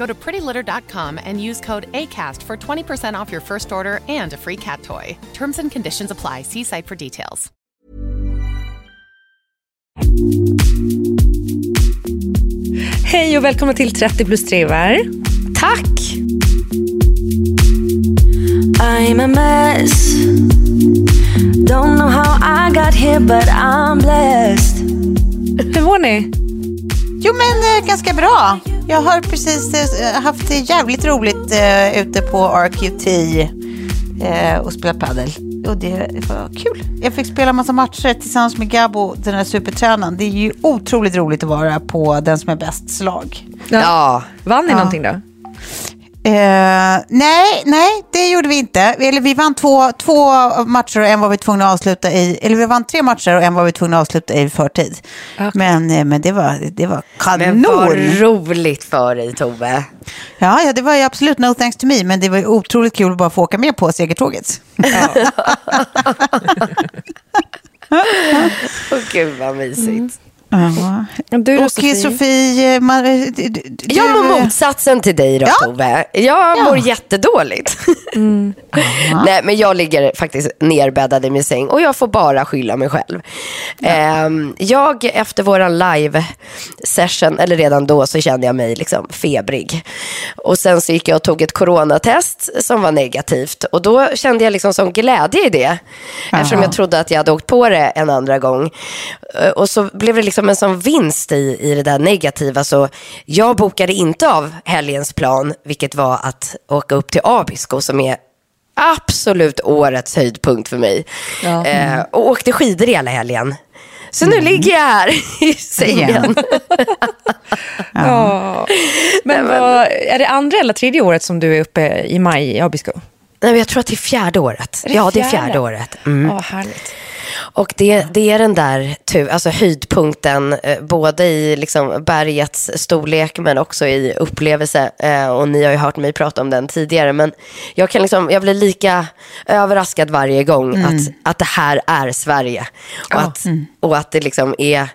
Go to prettylitter.com and use code ACAST for 20% off your first order and a free cat toy. Terms and conditions apply. See site for details. Hej och välkomna till 30 plus trevar. Tack! I'm a mess Don't know how I got here but I'm blessed Hur mår ni? Jo men eh, ganska bra. Jag har precis eh, haft det jävligt roligt eh, ute på RQT eh, och spelat padel. Och det var kul. Jag fick spela massa matcher tillsammans med Gabo, den här supertränaren. Det är ju otroligt roligt att vara på den som är bäst slag. Ja. Vann ni någonting då? Eh, nej, nej, det gjorde vi inte. Eller vi vann två, två matcher och en var vi tvungna att avsluta i, eller vi vann tre matcher och en var vi tvungna att avsluta i förtid. Men, eh, men det var, det var kanon. Men vad roligt för dig Tove. Ja, ja, det var ju absolut no thanks to me, men det var ju otroligt kul att bara få åka med på segertåget. Åh gud vad mysigt. Ja. Du då, Och Sofie? Sofie, eh, man, eh, du, du, Jag mår motsatsen till dig då Ja. Tove. Jag mår jättedåligt. Nej men jag ligger faktiskt nerbäddad i min säng och jag får bara skylla mig själv. Ehm, jag efter våran live session, eller redan då så kände jag mig liksom febrig. Och sen så gick jag och tog ett coronatest som var negativt och då kände jag liksom som glädje i det. Eftersom jag trodde att jag hade åkt på det en andra gång. Eh, Och så blev det liksom en sån vinst i, i det där negativa. Så jag bokade inte av helgens plan, vilket var att åka upp till Abisko som är absolut årets höjdpunkt för mig. Eh, och åkte skidor hela helgen. Så nu ligger jag här i sängen. Ja. Men vad, är det andra eller tredje året som du är uppe i maj i Abisko? Nej, jag tror att det är fjärde året. det ja, det är fjärde? fjärde året. Mm. Ja, härligt. Och det, det är den där tu, alltså höjdpunkten, eh, både i liksom bergets storlek men också i upplevelse. Eh, och ni har ju hört mig prata om den tidigare. Men jag, kan liksom, jag blir lika överraskad varje gång att, att det här är Sverige. Och, att, och att det liksom är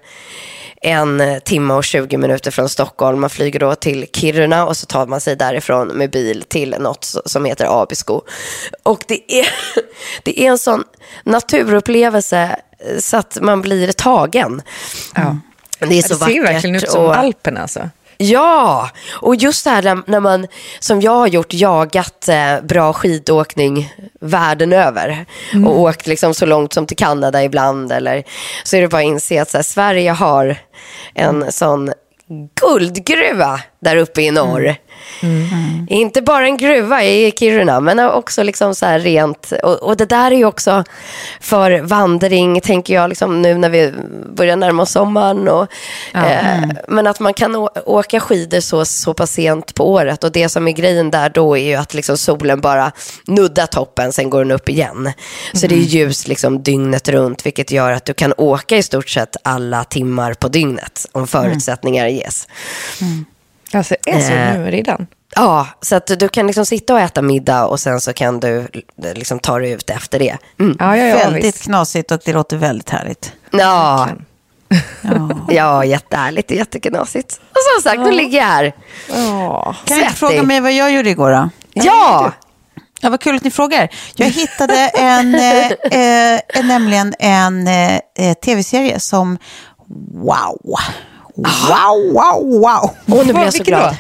en timme och 20 minuter från Stockholm. Man flyger då till Kiruna och så tar man sig därifrån med bil till något som heter Abisko. Och det är, det är en sån naturupplevelse eh, så att man blir tagen. Ja. Det är så det ser vackert. verkligen ut som och- Alperna alltså. Ja, och just det här när- när man, som jag har gjort, jagat eh, bra skidåkning världen över. Och åkt liksom så långt som till Kanada ibland. Eller, så är det bara att inse att här, Sverige har en sån guldgruva där uppe i norr. Inte bara en gruva i Kiruna, men också liksom så rent. Och, och det där är ju också för vandring, tänker jag, liksom nu när vi börjar närma oss sommaren. Och, eh, Men att man kan åka skidor så, så pass sent på året. Och det som är grejen där då är ju att liksom solen bara nuddar toppen, sen går den upp igen. Så det är ljus liksom dygnet runt, vilket gör att du kan åka i stort sett alla timmar på dygnet, om förutsättningar ges. Alltså, det är så Eh, nu redan. Ja, så att du kan liksom sitta och äta middag och sen så kan du liksom ta dig ut efter det. Mm. Ja, ja, ja, väldigt visst. knasigt och det låter väldigt härligt. Ja. Ja. ja, jättehärligt och jätteknasigt. Och som sagt, nu ligger jag här. Ja. Kan du inte fråga mig vad jag gjorde igår då? Ja! Ja, vad kul att ni frågar. Jag hittade en, eh, eh, en nämligen en eh, eh, tv-serie som, wow, wow, wow, wow. Åh, nu blir jag så glad.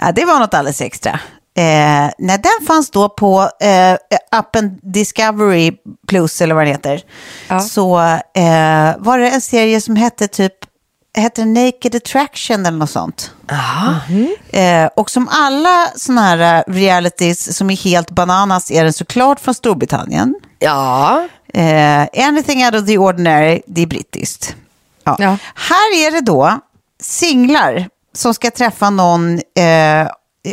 Ja, det var något alldeles extra. Eh, nej, den fanns då på eh, appen Discovery Plus eller vad den heter. Ja. Så eh, var det en serie som hette typ hette Naked Attraction eller något sånt. Eh, och som alla sådana här eh, realities som är helt bananas är den såklart från Storbritannien. Ja. Eh, anything out of the ordinary, det är brittiskt. Ja. Ja. Här är det då singlar som ska träffa någon eh,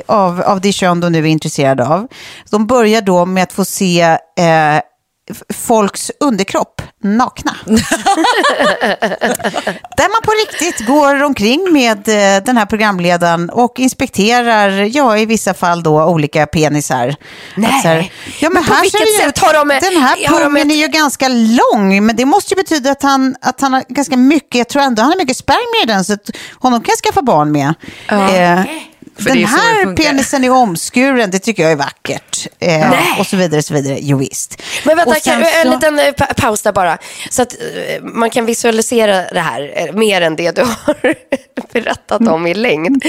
av, av det kön de nu är intresserade av. De börjar då med att få se eh, folks underkropp nakna. Där man på riktigt går omkring med eh, den här programledaren och inspekterar, ja i vissa fall då olika penisar. Nej. Här, ja, men, Men här ser det ut- har de Den här pungen ett- är ju ganska lång, men det måste ju betyda att han, att han har ganska mycket, jag tror ändå han har mycket spermier i den, så att honom kan jag skaffa barn med. Eh, För det den här penisen är omskuren, det tycker jag är vackert. Eh, och så vidare, så vidare. Jo, visst. Men vänta, Och kan, en så- liten eh, pa- paus där bara. Så att eh, man kan visualisera det här eh, mer än det du har berättat om i längd.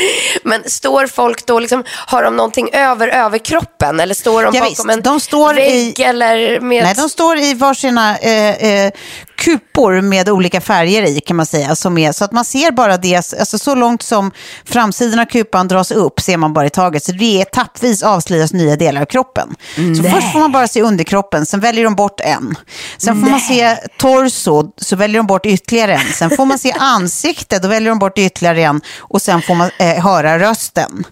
Men står folk då, liksom, har de någonting över överkroppen? Eller står de Ja, bakom visst. en De står vägg? i- Eller med... Nej, de står i varsina eh, kupor med olika färger i kan man säga. Som är, så att man ser bara det, alltså så långt som framsidan av kupan dras upp ser man bara i taget. Så det är etappvis avslöjas nya delar av kroppen. Så först får man bara se underkroppen, sen väljer de bort en. Sen får man se torso, så väljer de bort ytterligare en. Sen får man se ansikte, då väljer de bort ytterligare en. Och sen får man eh, höra rösten.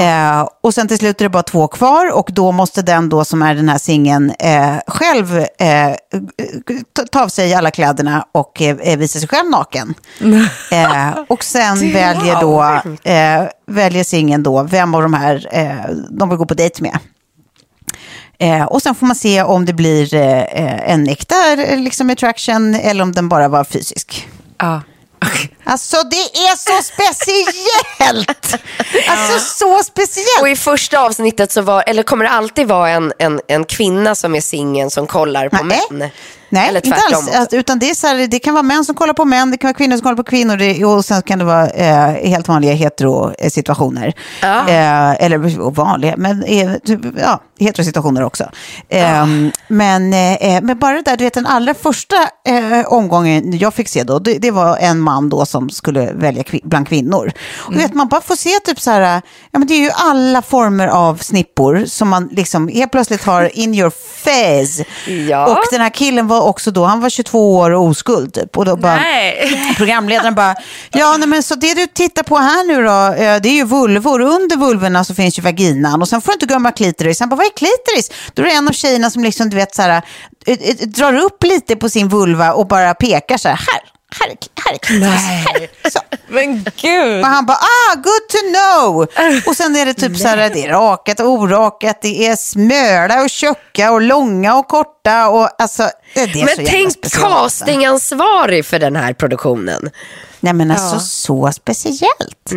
Eh, och sen till slut är det bara två kvar och då måste den då som är den här singeln eh, själv eh, ta- ta av sig alla kläderna och eh, visa sig själv naken. Eh, och sen väljer då eh, väljer singeln då vem av de här eh, de vill gå på dejt med. Eh, och sen får man se om det blir eh, en äkta eh, liksom, attraction eller om den bara var fysisk. Ja. Alltså det är så speciellt! Alltså så speciellt! Och i första avsnittet så var, eller kommer det alltid vara en, en, en kvinna som är singeln som kollar på Nej. män? Nej, eller inte alls. också? Utan det, är så här, det kan vara män som kollar på män, det kan vara kvinnor som kollar på kvinnor det, och sen kan det vara eh, helt vanliga heterosituationer. Ja. Eh, eller vanliga, men eh, typ, ja, heterosituationer också. Eh, men, eh, men bara det där, du vet den allra första eh, omgången jag fick se då, det, det var en man då som skulle välja kvi- bland kvinnor. Och du vet, man bara får se typ så här, ja men det är ju alla former av snippor som man liksom helt plötsligt har in your face. Ja. Och den här killen var också då, han var 22 år och oskuld typ. Och då bara, Nej. programledaren bara, ja nej, men så det du tittar på här nu då, det är ju vulvor. Under vulvorna så finns ju vaginan och sen får du inte glömma klitoris. Han bara, vad är klitoris? Då är det en av tjejerna som liksom, du vet så här, drar upp lite på sin vulva och bara pekar så här, här, här, är- här är. Så. Men gud. Och han bara, ah, good to know. Och sen är det typ så här, det är rakat och orakat, det är smöla och tjocka och långa och korta och alltså, det är så Men jävla tänk alltså. castingansvarig för den här produktionen. Nej men alltså så speciellt.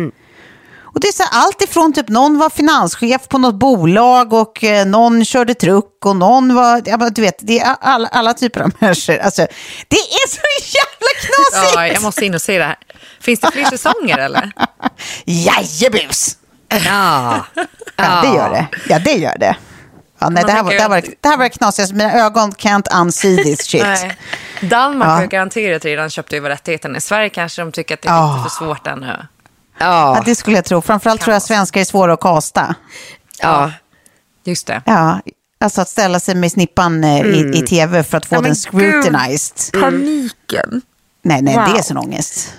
Och det är så här, allt ifrån typ någon var finanschef på något bolag och eh, någon körde truck och någon var, ja, men du vet, det är alla, alla typer av människor. Alltså, det är så jävla knasigt! Ja, jag måste in och se det här. Finns det fler säsonger eller? Jajebus! Ja. Ja, det gör det. Ja, det gör det. Ja, nej, det, här var, det, här var, det här var det knasigaste. Mina ögon can't unsee this shit. Nej. Danmark Ja. har garanterat redan köpt över rättigheten. I Sverige kanske de tycker att det är Ja. lite för svårt ännu. Ja, Ja. det skulle jag tro. Framförallt tror jag svenskar är svåra att kasta. ja. Just det. Ja, alltså att ställa sig med snippan eh, i, i tv för att få Ja, den scrutinized. Paniken. Nej, nej, Wow. det är sån ångest.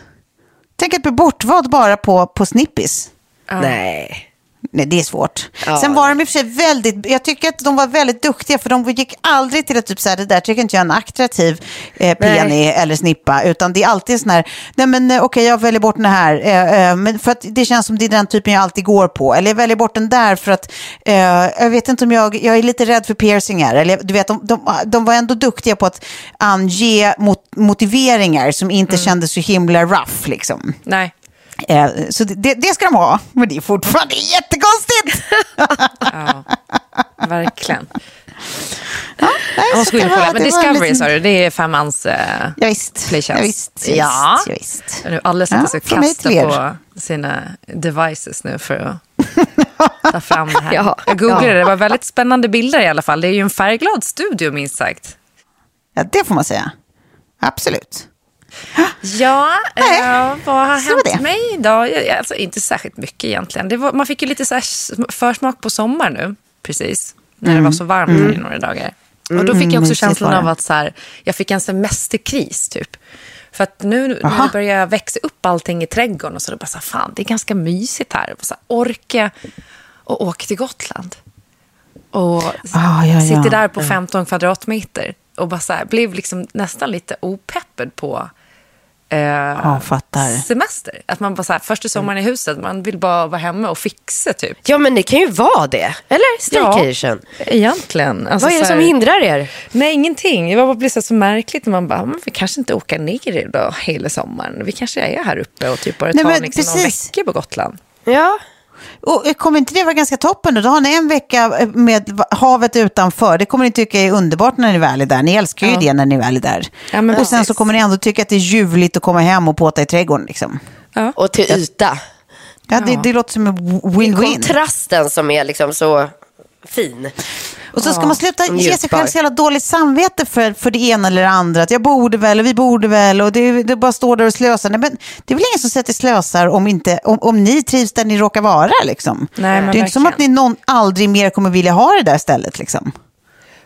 Tänk att bli bortvald bara på, på snippis. Nej. Nej, det är svårt. Ja. Sen var de i och för sig väldigt, jag tycker att de var väldigt duktiga för de gick aldrig till att typ så här, det där tycker inte jag är en attraktiv eh, peony eller snippa, utan det är alltid sån här, nej men eh, okej jag väljer bort den här, eh, eh, men för att det känns som det är den typen jag alltid går på, eller jag väljer bort den där för att, eh, jag vet inte om jag, jag är lite rädd för piercingar, eller du vet, de, de, de var ändå duktiga på att ange mot, motiveringar som inte kändes så himla rough liksom. Nej. Eh, så det, det ska de ha, men det är fortfarande jättekonstigt. Ja, verkligen. Nej, Jag så måste gå in det och kolla. Men Discovery liten- sa du, det är femmans eh, Ja, visst. playtjänst. Ja, visst. Ja, Ja. visst, ja. Nu alla sätter Ja, sig och från mig kastar på sina devices nu för att ta fram det här. Ja, Jag googlade, ja. det var väldigt spännande bilder i alla fall. Det är ju en färgglad studio minst sagt. Ja, det får man säga. Absolut. Ja, eh, vad har så hänt det. mig idag? Jag- Alltså, inte särskilt mycket egentligen. Det var, man fick ju lite så försmak på sommar nu, precis. När det var så varmt här i några dagar. Och då fick jag också mysigt känslan det. av att så här, jag fick en semesterkris typ. För att nu Aha. det börjar växa upp allting i trädgården och så, då bara så här, fan det är ganska mysigt här. Och så här, orka och åka till Gotland. Och Ah, ja, ja. sitter där på 15 kvadratmeter. Och bara så här, blev liksom nästan lite opeppad på eh, Ja, semester. Att man bara så här, första sommaren i huset, man vill bara vara hemma och fixa typ. Ja, men det kan ju vara det. Eller? Staycation. egentligen. Alltså, Vad är det så som här- hindrar er? Nej, ingenting. Det var bara blev så märkligt. när Man bara, men vi kanske inte åker ner idag hela sommaren. Vi kanske är här uppe och typ bara Nej, tar men liksom några veckor på Gotland. Ja. Och eh, kommer inte det vara ganska toppen då? Då har ni en vecka eh, med havet utanför. Det kommer ni tycka är underbart när ni väl är där. Ni älskar ju Ja. det när ni väl är där. Ja, men och sen precis. så kommer ni ändå tycka att det är ljuvligt att komma hem och påta i trädgården. Liksom. Ja. Och till yta. Ja, det, det låter som en win-win. Kontrasten som är liksom så fin. Och så ska man sluta ge sig själv så jävla dåligt samvete för, för det ena eller det andra. Att jag borde väl, och vi borde väl, och det, det bara står där och slösar. Nej, men det är väl ingen som sätter slösar om, inte, om, om ni trivs där ni råkar vara. Liksom. Nej, men det är inte som att ni verkligen. någon aldrig mer kommer vilja ha det där stället. Liksom.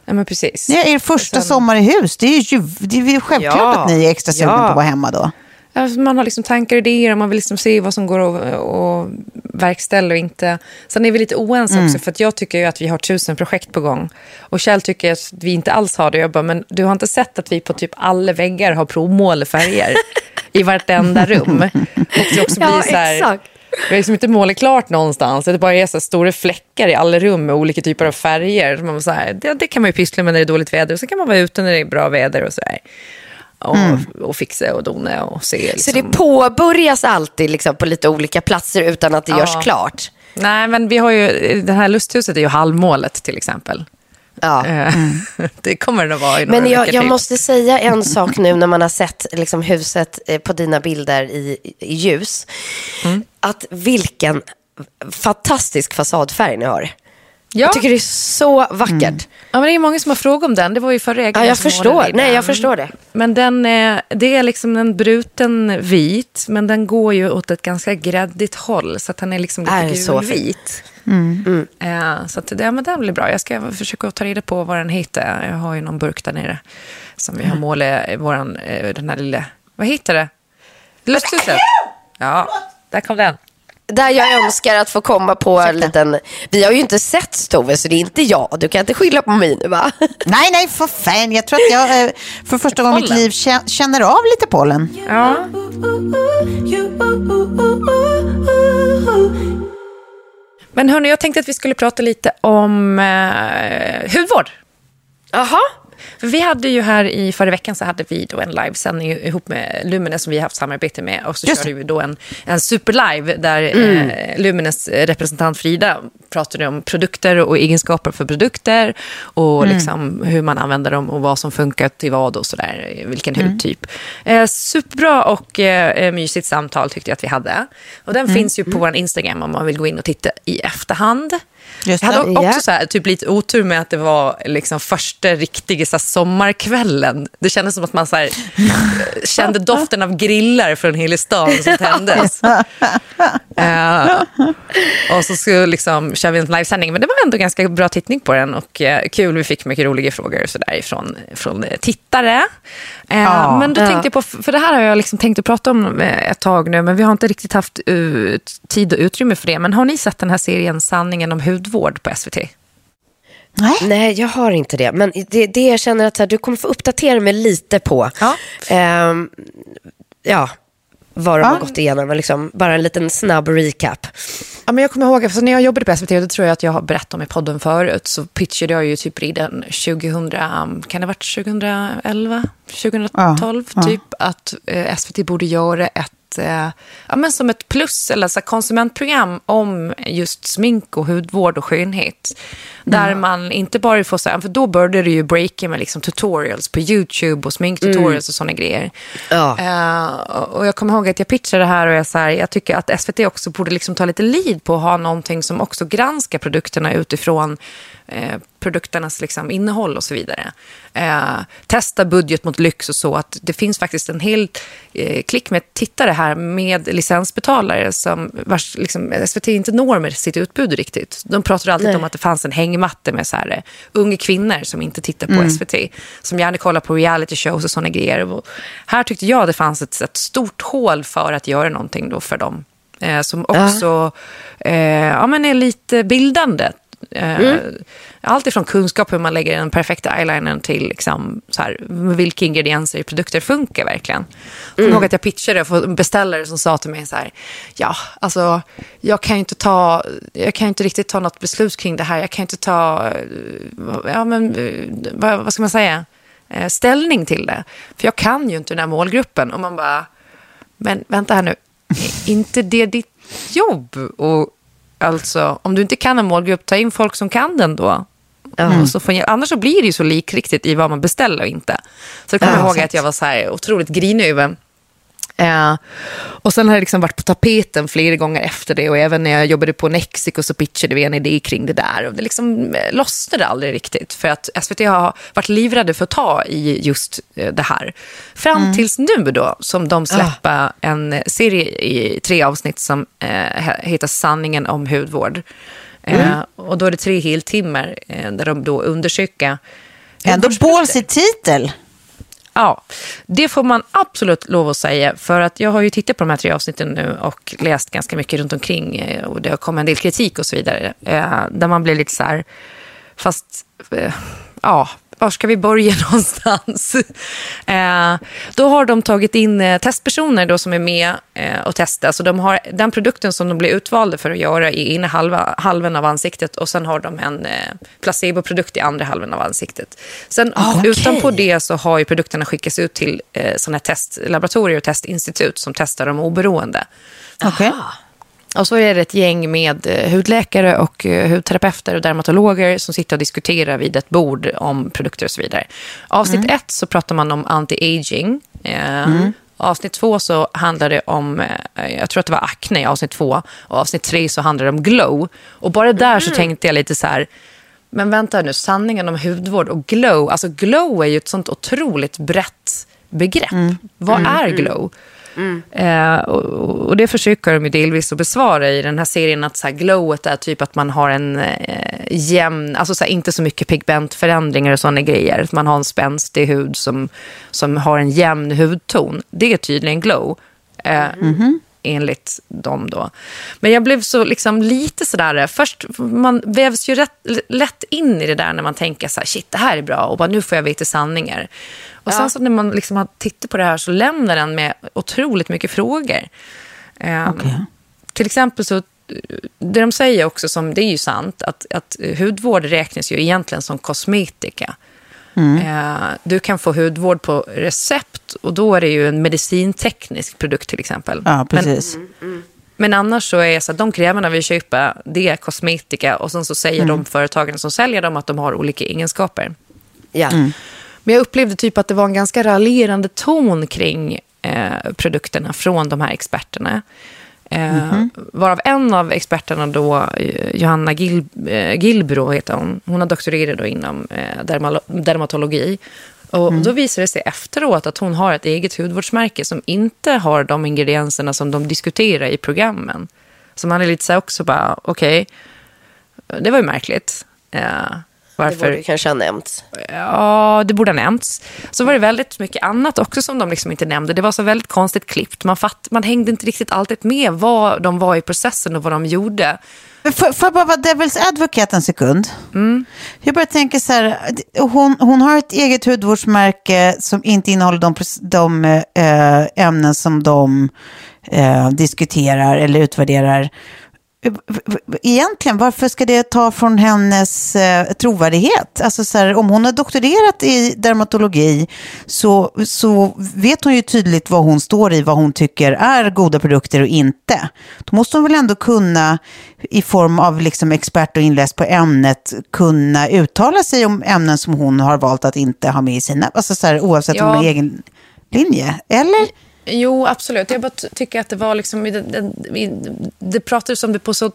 ja, men precis. Det är er första sen- sommar i hus. Det är ju det är ju självklart Ja. att ni är extra sugna Ja. på att vara hemma då. Alltså, man har liksom tankar och idéer och man vill liksom se vad som går att att verkställa och inte. Sen är vi lite oense Mm. också för jag tycker ju att vi har tusen projekt på gång. Och Kjell tycker att vi inte alls har det. Jag bara, men du har inte sett att vi på typ alla väggar har provmålefärger i vartenda rum. Och det också blir Ja, så här, exakt. vi har liksom inte målat klart någonstans. Det bara är så här stora fläckar i alla rum med olika typer av färger. Man så här, det, det kan man ju pyssla med när det är dåligt väder. Och så kan man vara ute när det är bra väder och så där. Och, och fixa och dona och se. Liksom. Så det påbörjas alltid liksom på lite olika platser utan att det Ja. görs klart. Nej, men vi har ju, det här lusthuset är ju halvmålet till exempel. Ja. Eh, Det kommer det att vara i några Men jag, veckor jag till. måste säga en sak nu när man har sett liksom, huset eh, på dina bilder i, i ljus. Mm. Att vilken fantastisk fasadfärg ni har. Ja. Jag tycker det är så vackert. Ja, men det är många som har frågat om den. Det var ju förra ägaren Ja, jag som förstår. Nej, jag förstår det. Men den, är- det är liksom en bruten vit, men den går ju åt ett ganska gräddigt håll. Så att den är liksom lite Är så fin. gulvit. Mm. Eh, Så att det, ja, men den blir bra. Jag ska försöka ta reda på vad den heter. Jag har ju någon burk där nere som vi har målat i våran, eh, den här lilla, vad heter det? Lusthuset. Ja, där kom den. Där jag önskar att få komma på en liten... Vi har ju inte sett Tove, så det är inte jag. Du kan inte skylla på mig nu, va? Nej, nej, för fan. Jag tror att jag eh, för första gången i mitt liv kä- känner av lite pollen. Ja. Men hörni, jag tänkte att vi skulle prata lite om eh, hudvård. Jaha. För vi hade ju här i förra veckan så hade vi då en livesändning ihop med Lumines som vi har haft samarbete med. Och så Just körde vi då en, en superlive där eh, Lumines representant Frida pratade om produkter och egenskaper för produkter. Och liksom hur man använder dem och vad som funkar till vad och sådär. Vilken hudtyp. Eh, superbra och eh, mysigt samtal tyckte jag att vi hade. Och den finns ju på vår Instagram om man vill gå in och titta i efterhand. Jag hade också Ja. så här, typ lite otur med att det var liksom första riktiga så här, sommarkvällen. Det kändes som att man så här, kände doften av grillar från hela stan som tändes. Eh, och så skulle liksom, kör vi en livesändning. Men det var ändå ganska bra tittning på den och eh, kul. Vi fick mycket roliga frågor så där ifrån, från eh, tittare. Eh, Ja. men då tänkte jag på, för det här har jag liksom tänkt att prata om ett tag nu, men vi har inte riktigt haft uh, tid och utrymme för det. Men har ni sett den här serien Sanningen om hudvård på SVT? Nej. Nej, jag har inte det. Men det, det jag känner att så här, du kommer få uppdatera mig lite på. Ja. Ehm, ja, vad de Ja. har gått igenom. men Liksom, bara en liten snabb recap. Ja, men jag kommer ihåg, för när jag jobbade på SVT, det tror jag att jag har berättat om i podden förut, så pitchade jag ju typ redan 2000, kan det ha varit 2011, 2012, Ja, ja. typ, att eh, SVT borde göra ett eh, Ja, men som ett plus eller så konsumentprogram om just smink och hudvård och skönhet. Där man inte bara får så här, för då började det ju breaka med liksom tutorials på YouTube och sminktutorials och sådana grejer. Ja. Eh, och jag kommer ihåg att jag pitchade det här och jag, så här, jag tycker att SVT också borde liksom ta lite lead på att ha någonting som också granskar produkterna utifrån eh, produkternas liksom innehåll och så vidare. Eh, testa budget mot lyx och så. att Det finns faktiskt en hel eh, klick med tittare här med licensbetalare som vars, liksom, SVT inte når med sitt utbud riktigt. De pratar alltid Nej. om att det fanns en hängmatta med så här, eh, unga kvinnor som inte tittar på SVT. Som gärna kollar på reality shows och sådana grejer. Och här tyckte jag det fanns ett, ett stort hål för att göra någonting då för dem. Eh, som också eh, ja, men är lite bildande. Eh, Allt ifrån kunskap hur man lägger den perfekta eyelinern till liksom, så här, vilka ingredienser i produkter funkar verkligen. Jag kommer ihåg att jag pitchade för en beställare som sa till mig så här, ja, alltså, jag kan ju inte ta, jag kan inte riktigt ta något beslut kring det här. Jag kan inte ta, eh, ja men, eh, vad, vad ska man säga, Eh, ställning till det. För jag kan ju inte den här målgruppen. Och man bara, men vänta här nu, är inte det ditt jobb? Och alltså, om du inte kan en målgrupp, ta in folk som kan den då. Och så får, annars så blir det ju så likriktigt i vad man beställer och inte. Så jag kommer Ja, ihåg sant. att jag var så här otroligt grinig över Eh, och sen har det liksom varit på tapeten flera gånger efter det och även när jag jobbade på Nexico så pitchade vi en idé kring det där och det liksom eh, lossnade aldrig riktigt för att SVT har varit livrädda för att ta i just eh, det här. Fram tills nu då som de släpper en serie i tre avsnitt som eh, he- heter Sanningen om hudvård. Eh, och då är det tre heltimmar eh, där de då undersöker Ändå ballsy titel. Ja, det får man absolut lov att säga. För att jag har ju tittat på de här tre avsnitten nu och läst ganska mycket runt omkring. Eh, och det har kommit en del kritik och så vidare. Eh, där man blir lite så här, fast, eh, ja, var ska vi börja någonstans? Eh, Då har de tagit in eh, testpersoner då som är med eh, och testar. Så de har den produkten som de blir utvalda för att göra i ena halva, halvan av ansiktet och sen har de en eh, placeboprodukt i andra halvan av ansiktet. Sen Ah, okej. utanpå det så har ju produkterna skickats ut till eh, sådana testlaboratorier och testinstitut som testar dem oberoende. Okej. Och så är det ett gäng med eh, hudläkare och eh, hudterapeuter och dermatologer som sitter och diskuterar vid ett bord om produkter och så vidare. Avsnitt Mm. ett så pratar man om anti-aging. Eh, Avsnitt två så handlar det om, jag tror att det var akne i avsnitt två. Och avsnitt tre så handlar det om glow. Och bara där så tänkte jag lite så här, men vänta nu, sanningen om hudvård och glow. Alltså glow är ju ett sånt otroligt brett begrepp. Vad är glow? Eh, och, och det försöker de ju delvis att besvara i den här serien att så här, glowet är typ att man har en eh, jämn, alltså så här, inte så mycket pigmentförändringar och sådana grejer. Att man har en spänstig hud som, som har en jämn hudton. Det är tydligen glow. Eh, mm. mm-hmm. Enligt dem då. Men jag blev så liksom lite sådär, först man vävs ju rätt, lätt in i det där när man tänker så här, shit det här är bra och bara, nu får jag veta sanningar. Och sen så när man liksom har tittat på det här så lämnar den med otroligt mycket frågor. Ehm, Till exempel så, det de säger också, som det är ju sant, att, att hudvård räknas ju egentligen som kosmetika. Eh, Du kan få hudvård på recept och då är det ju en medicinteknisk produkt till exempel. Ja, Men, precis. men annars så är det så att de krämerna vi köper, det är kosmetika och sen så säger de företagen som säljer dem att de har olika egenskaper. Ja. Men jag upplevde typ att det var en ganska raljerande ton kring eh, produkterna från de här experterna. Eh, varav en av experterna då, eh, Johanna Gil, eh, Gilbro heter hon. Hon har doktorerat då inom dermatologi. Och Då visar det sig efteråt att hon har ett eget hudvårdsmärke som inte har de ingredienserna som de diskuterar i programmen. Så man är lite så här också bara, okej, det var ju märkligt. Eh, Det varför? borde kanske ha nämnts. Ja, det borde ha nämnts. Så var det väldigt mycket annat också som de liksom inte nämnde. Det var så väldigt konstigt klippt. Man, fatt, man hängde inte riktigt alltid med vad de var i processen och vad de gjorde. Får, jag bara vara Devil's Advocate en sekund? Mm. Jag bara tänker så här, hon, hon har ett eget hudvårdsmärke som inte innehåller de, de eh, ämnen som de eh, diskuterar eller utvärderar. Egentligen, varför ska det ta från hennes eh, trovärdighet? Alltså så här, om hon har doktorerat i dermatologi så, så vet hon ju tydligt vad hon står i, vad hon tycker är goda produkter och inte. Då måste hon väl ändå kunna, i form av liksom expert och inläst på ämnet, kunna uttala sig om ämnen som hon har valt att inte ha med i sina, alltså så här, oavsett om Ja. hon har egen linje. Eller? Jo, absolut. Jag bara ty- tycker att det var liksom... Det, det, pratades om det på så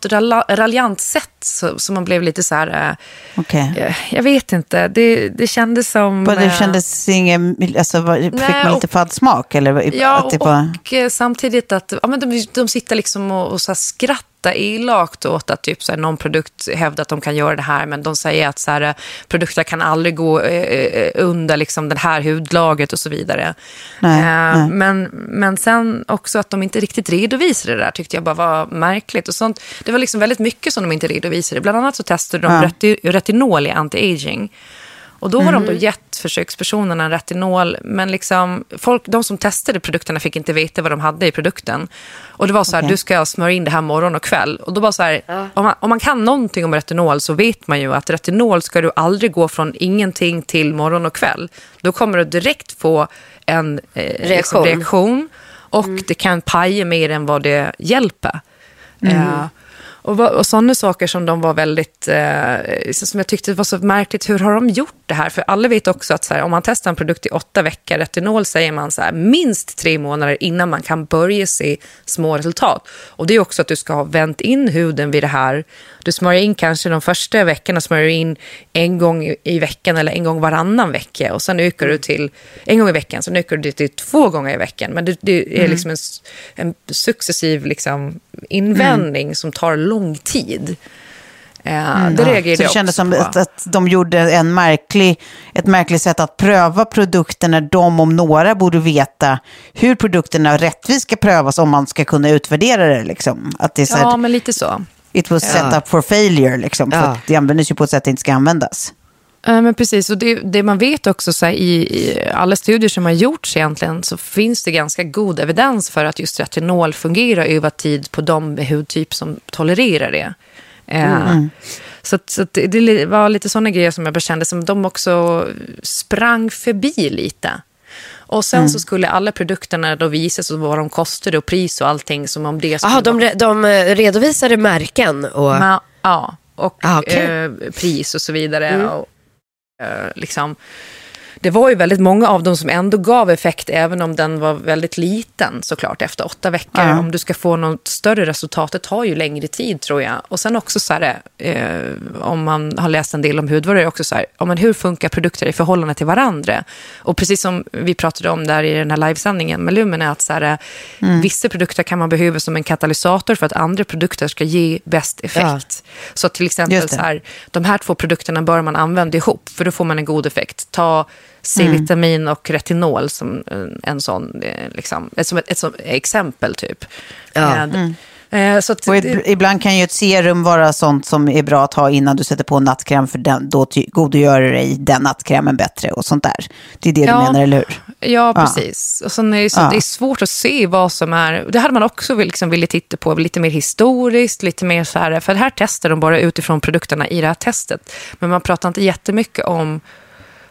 raljant sätt så, så man blev lite så här... eh, Okej. eh, Jag vet inte. Det, det kändes som... Vad Det eh, kändes ingen, alltså var- fick man lite fadd smak? Eller Ja, att det var... och samtidigt att ja, men de, de sitter liksom och, och så här skrattar elakt åt att typ, så här, någon produkt hävdar att de kan göra det här, men de säger att så här, produkter kan aldrig gå eh, eh, under liksom, det här hudlagret och så vidare. Nej, Eh, nej. Men, men sen också att de inte riktigt redovisade det där tyckte jag bara var märkligt. Och sånt, det var liksom väldigt mycket som de inte redovisade. Bland annat så testade de Ja. reti, retinol i anti-aging. Och då har de då Mm. gett försökspersonerna retinol, men liksom folk, de som testade produkterna fick inte veta vad de hade i produkten. Och det var så här, Okej. du ska smörja in det här morgon och kväll. Och då var så här, om, man, om man kan någonting om retinol så vet man ju att retinol ska du aldrig gå från ingenting till morgon och kväll. Då kommer du direkt få en eh, liksom Reaktion. reaktion och det kan paja mer än vad det hjälper. Eh, och, vad- och sådana saker som de var väldigt, eh, som jag tyckte var så märkligt, hur har de gjort det här? För alla vet också att här, om man testar en produkt i åtta veckor, retinol säger man så här, minst tre månader innan man kan börja se små resultat. Och det är också att du ska ha vänt in huden vid det här. Du smörjer in kanske de första veckorna, smörjer in en gång i- veckan eller en gång varannan vecka. Och sen ökar du till en gång i veckan, sen ökar du till två gånger i veckan. Men det, det är liksom en, en successiv liksom, invändning som tar lång tid. Eh, det reagerade Så det kändes som att, att de gjorde en märklig, ett märkligt sätt att pröva produkter när de om några borde veta hur produkterna rättvist ska prövas om man ska kunna utvärdera det. Liksom. Att det är så här, Ja, men lite så. it was set up for failure, liksom, för Ja. att det användes ju på ett sätt det inte ska användas. Ja, men precis. Och det, det man vet också så här, i, i alla studier som har gjorts egentligen så finns det ganska god evidens för att just retinol fungerar över tid på de med hudtyp som tolererar det. Så, att- så att det, det var lite sådana grejer som jag kände som de också sprang förbi lite. Och sen så skulle alla produkterna då visas och vad de kostade och pris och allting som om det Jaha, de, re- de eh, redovisade märken och... Ma- ja, och Ah, okej. eh, pris och så vidare. Och, eh, Eh, liksom, det var ju väldigt många av dem som ändå gav effekt, även om den var väldigt liten såklart efter åtta veckor. Ja. Om du ska få något större resultat, det tar ju längre tid tror jag. Och sen också så här, eh, om man har läst en del om hudvård, också så här, ja, men hur funkar produkter i förhållande till varandra? Och precis som vi pratade om där i den här livesändningen med Lumen, är att så här, vissa produkter kan man behöva som en katalysator för att andra produkter ska ge bäst effekt. Så till exempel så här, de här två produkterna bör man använda ihop, för då får man en god effekt. Ta C-vitamin och retinol som en, en sån, eh, liksom, ett, som ett, ett som exempel typ. Ja. Eh, eh, så att, Och ibland kan ju ett serum vara sånt som är bra att ha innan du sätter på en nattkräm för den, då godogör du dig den nattkrämen bättre och sånt där. Det är det Ja. du menar, eller hur? Ja, precis. Och sen är det, så, Ja. det är svårt att se vad som är... Det hade man också liksom velat titta på lite mer historiskt, lite mer så här... För här testar de bara utifrån produkterna i det här testet. Men man pratar inte jättemycket om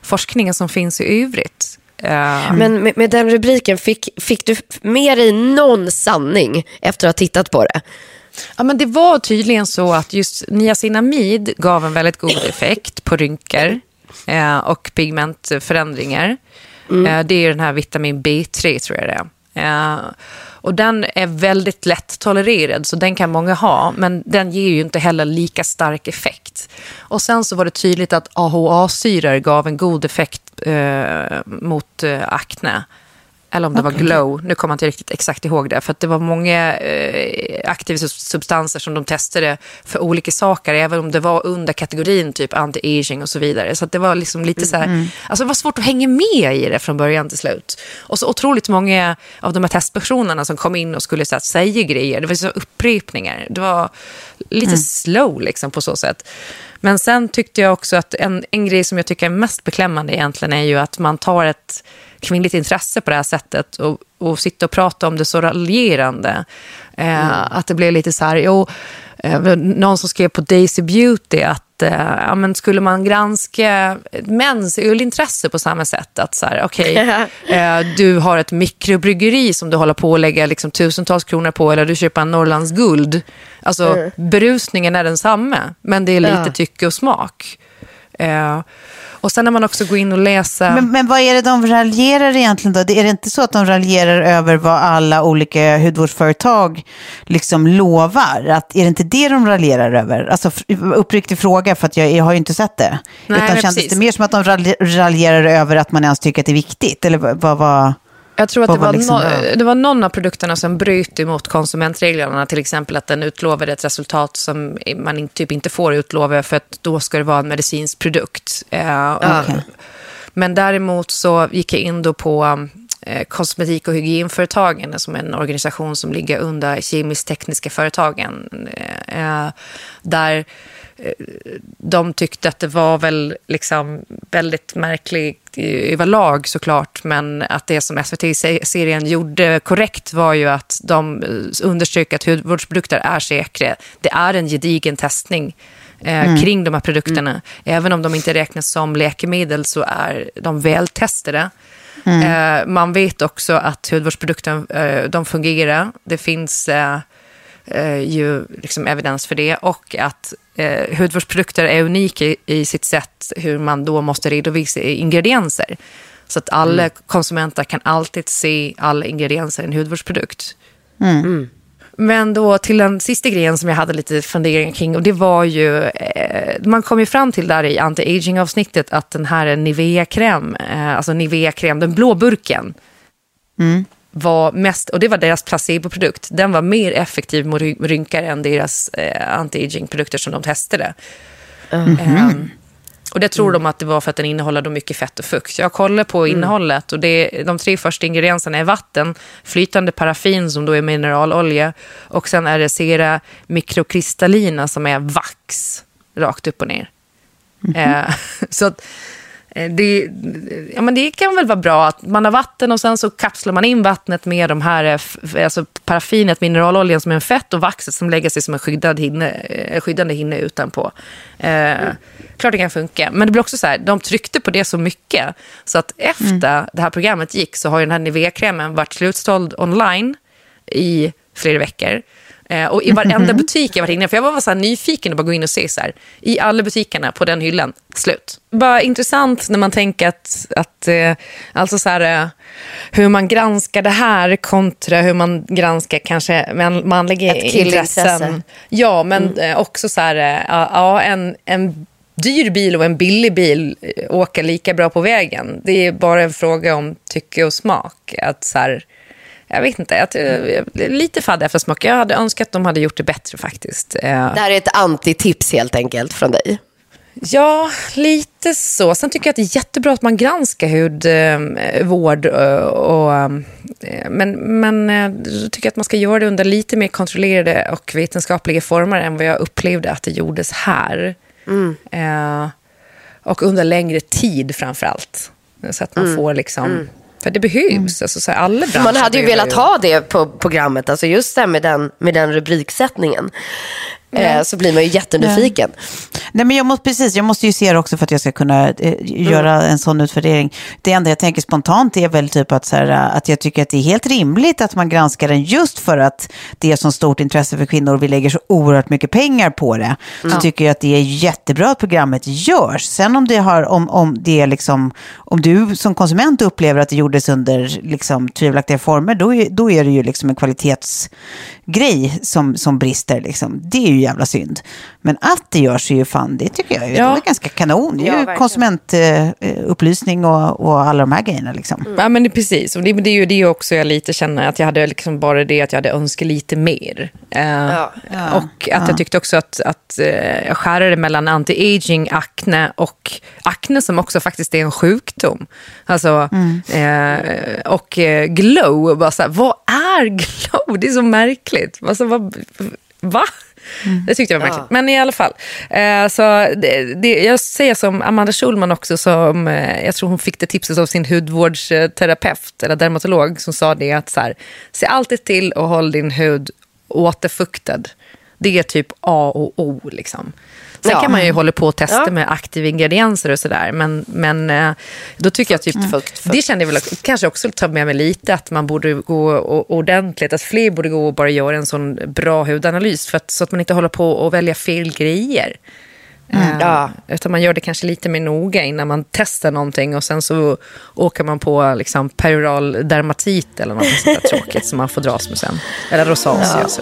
forskningen som finns i övrigt. Eh, Men med, med den rubriken, fick, fick du med dig någon sanning efter att ha tittat på det? Ja, men det var tydligen så att just niacinamid gav en väldigt god effekt på rynkor eh, och pigmentförändringar. Eh, det är den här vitamin B3 tror jag det är. Eh, och den är väldigt lätt tolererad, så den kan många ha, men den ger ju inte heller lika stark effekt. Och sen så var det tydligt att AHA-syror gav en god effekt eh, mot eh, akne. Eller om det okay. var glow, nu kommer jag inte riktigt exakt ihåg det. För att det var många eh, aktiva substanser som de testade för olika saker. Även om det var under kategorin typ anti-aging och så vidare. Så det var liksom lite så här, mm. alltså det var svårt att hänga med i det från början till slut. Och så otroligt många av de här testpersonerna som kom in och skulle så här, säga grejer. Det var så upprepningar. Det var lite mm. slow liksom på så sätt. Men sen tyckte jag också att en, en grej som jag tycker är mest beklämmande egentligen är ju att man tar ett kvinnligt intresse på det här sättet och, och sitta och prata om det så raljerande. Eh, mm. Att det blev lite så här, jo, eh, någon som skrev på Daisy Beauty att ja, men skulle man granska mäns ölintresse på samma sätt, att så här, okay, eh, du har ett mikrobryggeri som du håller på att lägga liksom, tusentals kronor på eller du köper en Norrlands guld. Alltså, mm. berusningen är densamma, men det är lite ja. tycke och smak. Eh, och sen när man också går in och läser... Men, men vad är det de raljerar egentligen då? Är det inte så att de raljerar över vad alla olika hudvårdsföretag liksom lovar? Att, är det inte det de raljerar över? Alltså uppriktig fråga för att jag, jag har ju inte sett det. Nej, Utan kändes precis. det mer som att de raljerar över att man ens tycker att det är viktigt? Eller vad... vad... Jag tror att det var, liksom no, det var någon av produkterna som bröt emot konsumentreglerna. Till exempel att den utlovade ett resultat som man typ inte får utlova för att då ska det vara en medicinsk produkt. Eh, okay. Men däremot så gick jag in då på eh, kosmetik och hygienföretagen som är en organisation som ligger under kemisk-tekniska företagen. Eh, där de tyckte att det var väl liksom väldigt märkligt överlag såklart, men att det som SVT-serien gjorde korrekt var ju att de underströk att hudvårdsprodukter är säkra. Det är en gedigen testning eh, mm. kring de här produkterna. Mm. Även om de inte räknas som läkemedel så är de vältestade. Mm. Eh, man vet också att hudvårdsprodukter eh, de fungerar. Det finns eh, eh, ju liksom evidens för det och att eh, hudvårdsprodukter är unika i, i, sitt sätt hur man då måste redovisa ingredienser. Så att alla mm. konsumenter kan alltid se alla ingredienser i en hudvårdsprodukt. Mm. Men då till den sista grejen som jag hade lite funderingar kring och det var ju, eh, man kom ju fram till där i anti-aging avsnittet att den här Nivea-kräm, eh, alltså Nivea-kräm, den blå burken, mm var mest, och det var deras placeboprodukt, den var mer effektiv mot rynkar än deras eh, anti-aging-produkter som de testade. Mm -hmm. Och det tror mm. de att det var för att den innehåller mycket fett och fukt. Jag kollar på mm. innehållet och det, de tre första ingredienserna är vatten, flytande paraffin som då är mineralolja och sen är det sera mikrokristallina som är vax, rakt upp och ner. Mm -hmm. så Eh, det, ja, men det kan väl vara bra att man har vatten och sen så kapslar man in vattnet med de här, eh, alltså paraffinet, mineraloljan som är en fett och vaxet som lägger sig som en skyddad hinne, eh, skyddande hinne utanpå. Eh, mm. Klart det kan funka. Men det blir också så här, de tryckte på det så mycket så att efter mm. det här programmet gick så har den här Nivea-krämen varit slutsåld online i flera veckor. Eh, och i varenda mm-hmm. butik jag varit inne, för jag var så nyfiken och bara gå in och se så här, i alla butikerna på den hyllan, slut. Bara intressant när man tänker att, att eh, alltså så här, eh, hur man granskar det här kontra hur man granskar kanske man, manliga intressen. Ja, men mm. också så här, ja, en, en dyr bil och en billig bil åker lika bra på vägen. Det är bara en fråga om tycke och smak. Att så här, jag vet inte, jag, jag, lite faddig eftersmak. Jag hade önskat att de hade gjort det bättre faktiskt. Eh, det här är ett antitips helt enkelt från dig. Ja, lite så. Sen tycker jag att det är jättebra att man granskar hudvård. Eh, och, eh, men men jag tycker att man ska göra det under lite mer kontrollerade och vetenskapliga former än vad jag upplevde att det gjordes här. Mm. och under längre tid framför allt. Så att man mm. får liksom... Mm för det behövs. Mm. Alltså, så alla Man hade ju velat ha det på programmet, alltså just det med den, med den rubriksättningen. Mm. Eh, så blir man ju jättenyfiken. Ja. Nej, men jag måste, precis, jag måste ju se det också för att jag ska kunna eh, göra mm. en sån utvärdering. Det enda jag tänker spontant är väl typ att, så här, att jag tycker att det är helt rimligt att man granskar den just för att det är så stort intresse för kvinnor. Vi lägger så oerhört mycket pengar på det, så tycker jag att det är jättebra att programmet görs. Sen om det har, om, om det är liksom, om du som konsument upplever att det gjordes under liksom tvivelaktiga former, då är, då är det ju liksom en kvalitetsgrej som, som brister liksom. Det är ju jävla synd. Men att det görs är ju fan, det tycker jag är, Ja. det är ganska kanon. Det är Ja, ju verkligen. konsumentupplysning och, och alla de här grejerna liksom. Ja, men det, precis. Och det, det är ju det också jag lite känner att jag hade liksom bara det att jag hade önskat lite mer. Eh, Ja. och att jag tyckte också att, att eh, jag skärade mellan anti-aging, akne och akne som också faktiskt är en sjukdom. Alltså, eh, och eh, glow, bara så här, vad är glow? Det är så märkligt. Alltså, vad, va? Det tyckte jag var märkligt. Men i alla fall. Eh, så det, det, jag säger som Amanda Schulman också, som, eh, jag tror hon fick det tipset av sin hudvårdsterapeut eller dermatolog som sa det att så här, se alltid till och håll din hud återfuktad. Det är typ A och O. Liksom. Sen Ja. kan man ju hålla på och testa Ja. med aktiva ingredienser och sådär. Men, men eh, då tycker jag typ, fukt. det kände jag väl att- kanske också ta med mig lite, att man borde gå ordentligt, att fler borde gå och bara göra en sån bra hudanalys, för att, så att man inte håller på och välja fel grejer. Eh, Ja. Utan man gör det kanske lite mer noga innan man testar någonting och sen så åker man på liksom, perioral dermatit eller något sånt där tråkigt som man får dras med sen. Eller rosacea. så.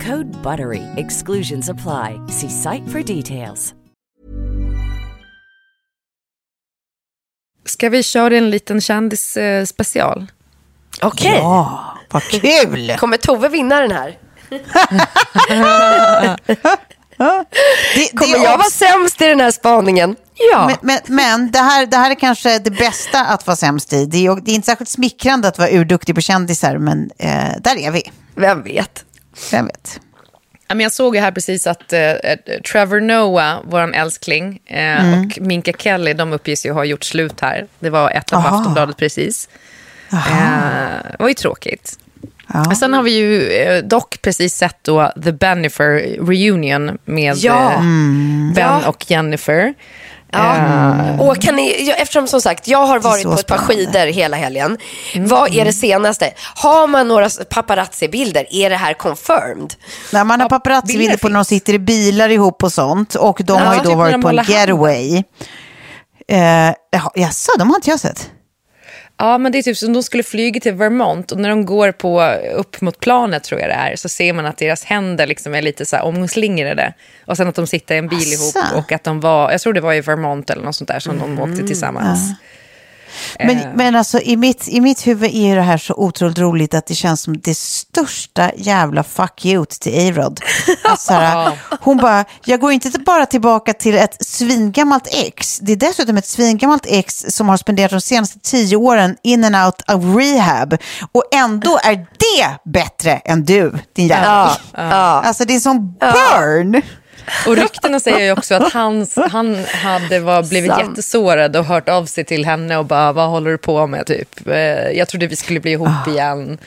Code BUTTERY. Exclusions apply. See site for details. Ska vi köra en liten kändisspecial? Okej, Ja, vad kul! kommer Tove vinna den här? Det, det Kommer jag vara sämst i den här spaningen? Ja. Men, men, men det, här, det här är kanske det bästa att vara sämst i. Det är, det är inte särskilt smickrande att vara urduktig på kändisar, men eh, där är vi. Vem vet? Vem vet? Jag såg ju här precis att eh, Trevor Noah, vår älskling, eh, och Minka Kelly, de uppges ju ha gjort slut här. Det var ett av Aha. Aftonbladet precis. Eh, det var ju tråkigt. Ja. Sen har vi ju eh, dock precis sett då The Bennifer Reunion med Ja. eh, Ben Ja. och Jennifer. Ja. Och kan ni, eftersom som sagt, jag har varit på ett par spännande. skidor hela helgen. Vad är det senaste? Har man några paparazzi-bilder? Är det här confirmed? När man har paparazzi-bilder bilder på när de sitter i bilar ihop och sånt. Och de Ja, har ju då typ varit på en getaway. Eh, jaha, jaså, de har inte jag sett. Ja, men det är typ som de skulle flyga till Vermont och när de går på, upp mot planet tror jag det är, så ser man att deras händer liksom är lite så här omslingrade. Och sen att de sitter i en bil Asså. ihop och att de var, jag tror det var i Vermont eller något sånt där som de åkte tillsammans. Men, Eh. men alltså i mitt, i mitt huvud är ju det här så otroligt roligt att det känns som det största jävla fuck you till A-Rod. Att så här, hon bara, jag går inte bara tillbaka till ett svingammalt ex. Det är dessutom ett svingammalt ex som har spenderat de senaste tio åren in and out of rehab. Och ändå är det bättre än du, din jävel. Ja. Ja. Alltså det är som burn. Och ryktena säger ju också att hans, han hade var, blivit Sant. jättesårad och hört av sig till henne och bara, vad håller du på med typ? Eh, Jag trodde vi skulle bli ihop Ah. igen.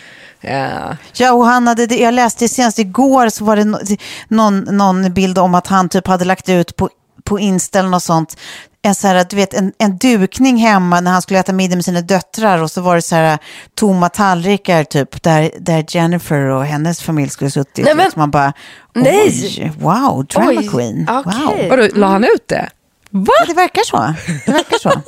Eh, Ja, och han hade, jag läste senast igår så var det någon, någon bild om att han typ hade lagt ut på, på Insta något sånt. En, så här, du vet, en, en dukning hemma när han skulle äta middag med sina döttrar och så var det så här tomma tallrikar typ där, där Jennifer och hennes familj skulle suttit. Nej, men-. Man bara, Nej. wow, drama Oj, queen. okej. Wow. vadå, la han ut det? Va? Ja, det verkar så. Det verkar så.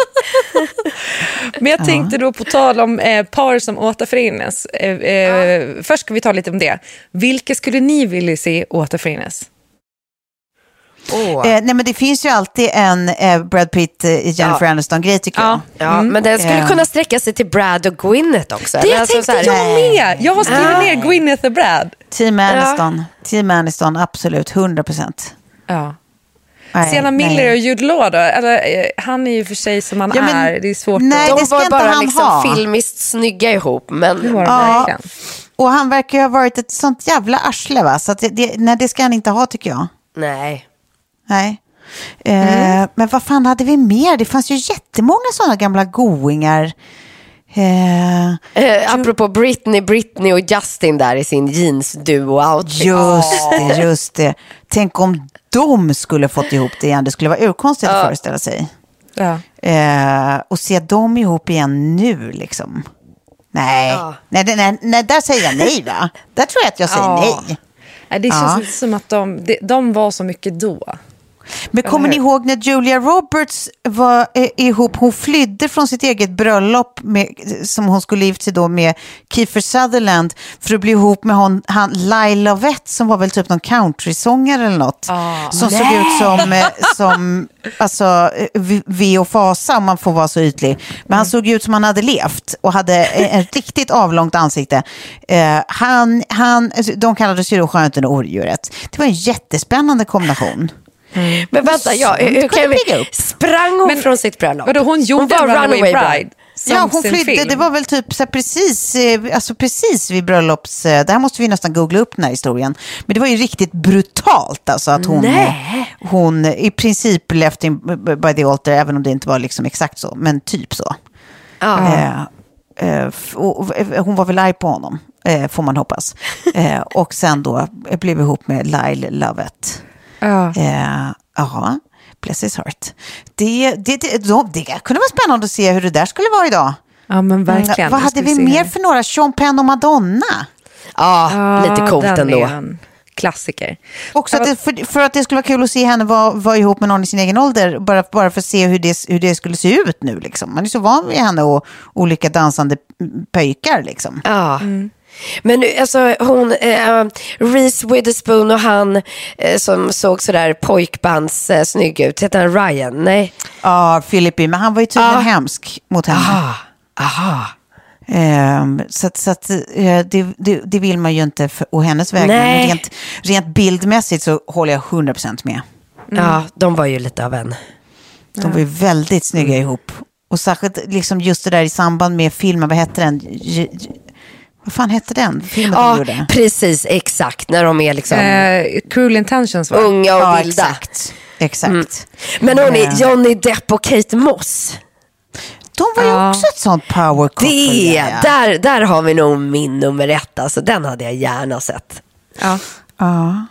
Men jag tänkte då på tal om eh, par som återförenas. Eh, eh, Först ska vi ta lite om det. Vilka skulle ni vilja se återförenas? Åh. Eh, nej, men det finns ju alltid en eh, Brad Pitt, eh, Jennifer Ja. Aniston-grej tycker Ja. jag. Ja, men den skulle Eh. kunna sträcka sig till Brad och Gwyneth också. Det? Alltså, så tänkte här- jag med. Jag har skrivit ner Gwyneth och Brad. Team Aniston, Team Aniston, absolut, 100 procent. Ja. Sienna Miller och Jude Law då? Eller, eh, han är ju för sig som han Ja, men- är. Det är svårt Nej, att... De var bara han liksom ha. filmiskt snygga ihop. Det Men var de Ja. verkligen. Och han verkar ju ha varit ett sånt jävla arsle va? Så att det, det, nej, det ska han inte ha tycker jag. nej. Nej. Eh, men vad fan hade vi mer? Det fanns ju jättemånga sådana gamla goingar. Eh, Eh, apropå Britney, Britney och Justin där i sin jeans-duo-outfit. just det, just det. Tänk om de skulle fått ihop det igen. Det skulle vara urkonstigt att föreställa sig. Ja. Eh, och se dem ihop igen nu liksom. Nej, Ja. nej, nej, nej, nej, där säger jag nej va? Där tror jag att jag säger nej. Det känns inte som att de, de, de var så mycket då. Men kommer ni ihåg när Julia Roberts var eh, ihop, hon flydde från sitt eget bröllop med, som hon skulle gift sig då med Kiefer Sutherland för att bli ihop med hon, han Lyle Lovett som var väl typ någon countrysångare eller något. som såg ut som, eh, som alltså, eh, v- och fasa om man får vara så ytlig. Men han såg ut som han hade levt och hade ett riktigt avlångt ansikte. Eh, han, han, de kallades ju då Skönheten och odjuret. Det var en jättespännande kombination. Men vänta, ja, hur kunde kan vi... Sprang hon från sitt bröllop? Vadå, hon gjorde var Runaway, Bride. som Ja, hon flydde. film. Det var väl typ så här precis, eh, alltså precis vid bröllops... eh, Det här måste vi nästan googla upp den här historien. Men det var ju riktigt brutalt alltså att hon, Nej. hon i princip left in by the altar, även om det inte var liksom exakt så, men typ så. Ja. Eh, eh, eh, hon var väl arg på honom, eh, får man hoppas. Eh, och sen då blev ihop med Lyle Lovett. Ja. Eh, Ja, bless his heart. Det, det, det, de, det kunde vara spännande att se hur det där skulle vara idag. ja, men verkligen. Mm, Vad hade vi se mer för några? Sean Penn och Madonna. ja, lite coolt ändå. en klassiker. Också att det, för, för att det skulle vara kul att se henne vara, vara ihop med någon i sin egen ålder. Bara, bara för att se hur det, hur det skulle se ut nu. Liksom. Man är så van vid henne och olika dansande pöjkar. Liksom. Ja. Men alltså hon, eh, Reese Witherspoon och han eh, som såg sådär pojkbands eh, snygg ut, heter han Ryan? Nej? Ja, Filippi, men han var ju tydligen Ah. hemsk mot henne. Aha, aha. Ehm, så att, så att, eh, det, det, det vill man ju inte för, och hennes vägnar. Men rent, rent bildmässigt så håller jag 100% med. Ja, de var ju lite av en... De var ju väldigt snygga ihop. Och särskilt liksom just det där i samband med filmen, vad hette den? J, vad fan hette den? Filmen Ja, gjorde? precis, exakt. När de är liksom Eh, Cruel Intentions va? unga och Ja, vilda. exakt. Exakt. Men hörni, Eh. Johnny Depp och Kate Moss. De var ju Ja. också ett sånt power couple. Det, ja. där, där har vi nog min nummer ett. Alltså, den hade jag gärna sett. Ja. Ja.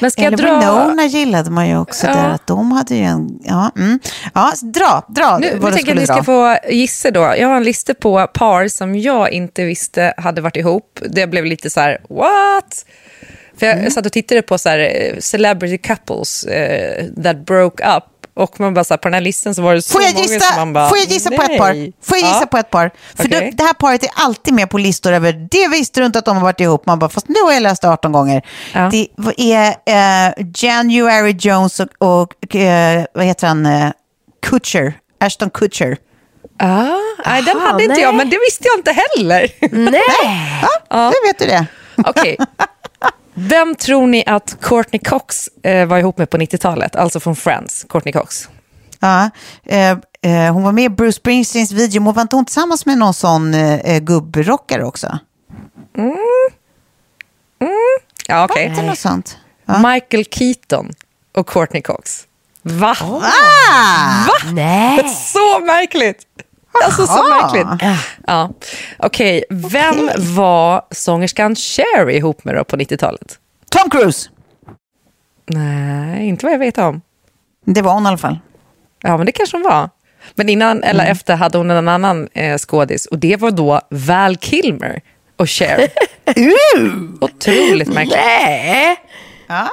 Men ska jag Eller dra... Winona gillade man ju också Ja. där. Att de hade ju en... Ja, mm. ja dra, dra Nu, nu vad du tänker jag att ni ska få gissa då. Jag har en lista på par som jag inte visste hade varit ihop. Det blev lite så här, what? För jag Mm. satt och tittade på så här, eh, celebrity couples eh, that broke up. Och man bara så här, på den här listan så var det så Får jag många gissa, som man bara, får jag gissa på ett par? nej. Får jag gissa Ja. på ett par? För Okej. det, det här paret är alltid med på listor över, det visste du inte att de har varit ihop. Man bara, fast nu har jag läst det 18 gånger. Ja. Det är eh, January Jones och, och eh, vad heter han, eh, Kutcher, Ashton Kutcher. Ah, nej, den hade inte nej. jag, men det visste jag inte heller. Nej! Ja, nu vet du det. Okej. Vem tror ni att Courtney Cox eh, var ihop med på 90-talet? Alltså från Friends, Courtney Cox. Ja, eh, eh, hon var med i Bruce Springsteens video, men var inte hon tillsammans med någon sån eh, eh, gubbrockare också? Ja, okej. Var inte något sånt? Ja. Michael Keaton. och Courtney Cox. Va? Ah! Nej. Så märkligt! Alltså så märkligt. Ja. Okej, vem var sångerskan Cher ihop med då på 90-talet? Tom Cruise. Nej, inte vad jag vet om. Det var hon i alla fall. Ja, men det kanske hon var. Men innan eller Mm. efter hade hon en annan eh, skådis och det var då Val Kilmer och Cher. Otroligt märkligt. Nej. Ja,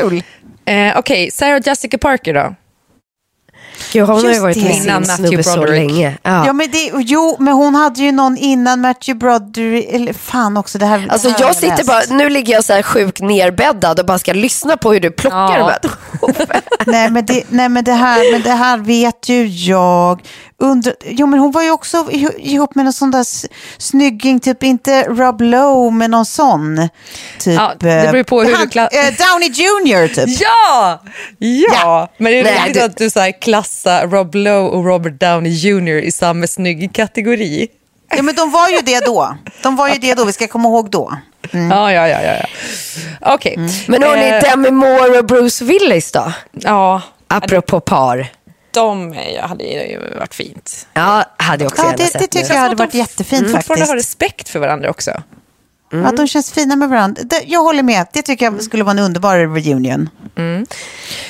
kul. Eh, Okej, Sarah Jessica Parker då? Gud, hon har ju Just varit det. med Innan sin Matthew snubbe så Broderick. länge. Ja. Ja, men det, jo, men hon hade ju någon innan Matthew Broderick. Eller fan också, det här Alltså det här jag sitter läst. bara, nu ligger jag så här sjukt nerbäddad och bara ska lyssna på hur du plockar Ja. de här. nej, men det, nej men det här, men det här vet ju jag. Under, jo men hon var ju också iho- ihop med någon sån där snygging, typ inte Rob Lowe men någon sån. Typ, Ja, det beror på hur han, du kla- eh, Downey Jr typ. Ja! Ja! Ja. Men är det Nej, riktigt du- att du så klassar Rob Lowe och Robert Downey Jr. i samma snygg kategori? Ja men de var ju det då. De var ju det då, vi ska komma ihåg då. Ja, ja, ja. ja, ja. Okej. Men hörni, Eh, Demi Moore och Bruce Willis då? Ja, Apropå par. De eh, hade ju varit fint. Ja, hade jag också Ja, det, det tycker nu. jag hade varit jättefint Fortfarande har faktiskt. respekt för varandra också. Att de känns fina med varandra. Det, jag håller med, det tycker jag skulle vara en underbar reunion.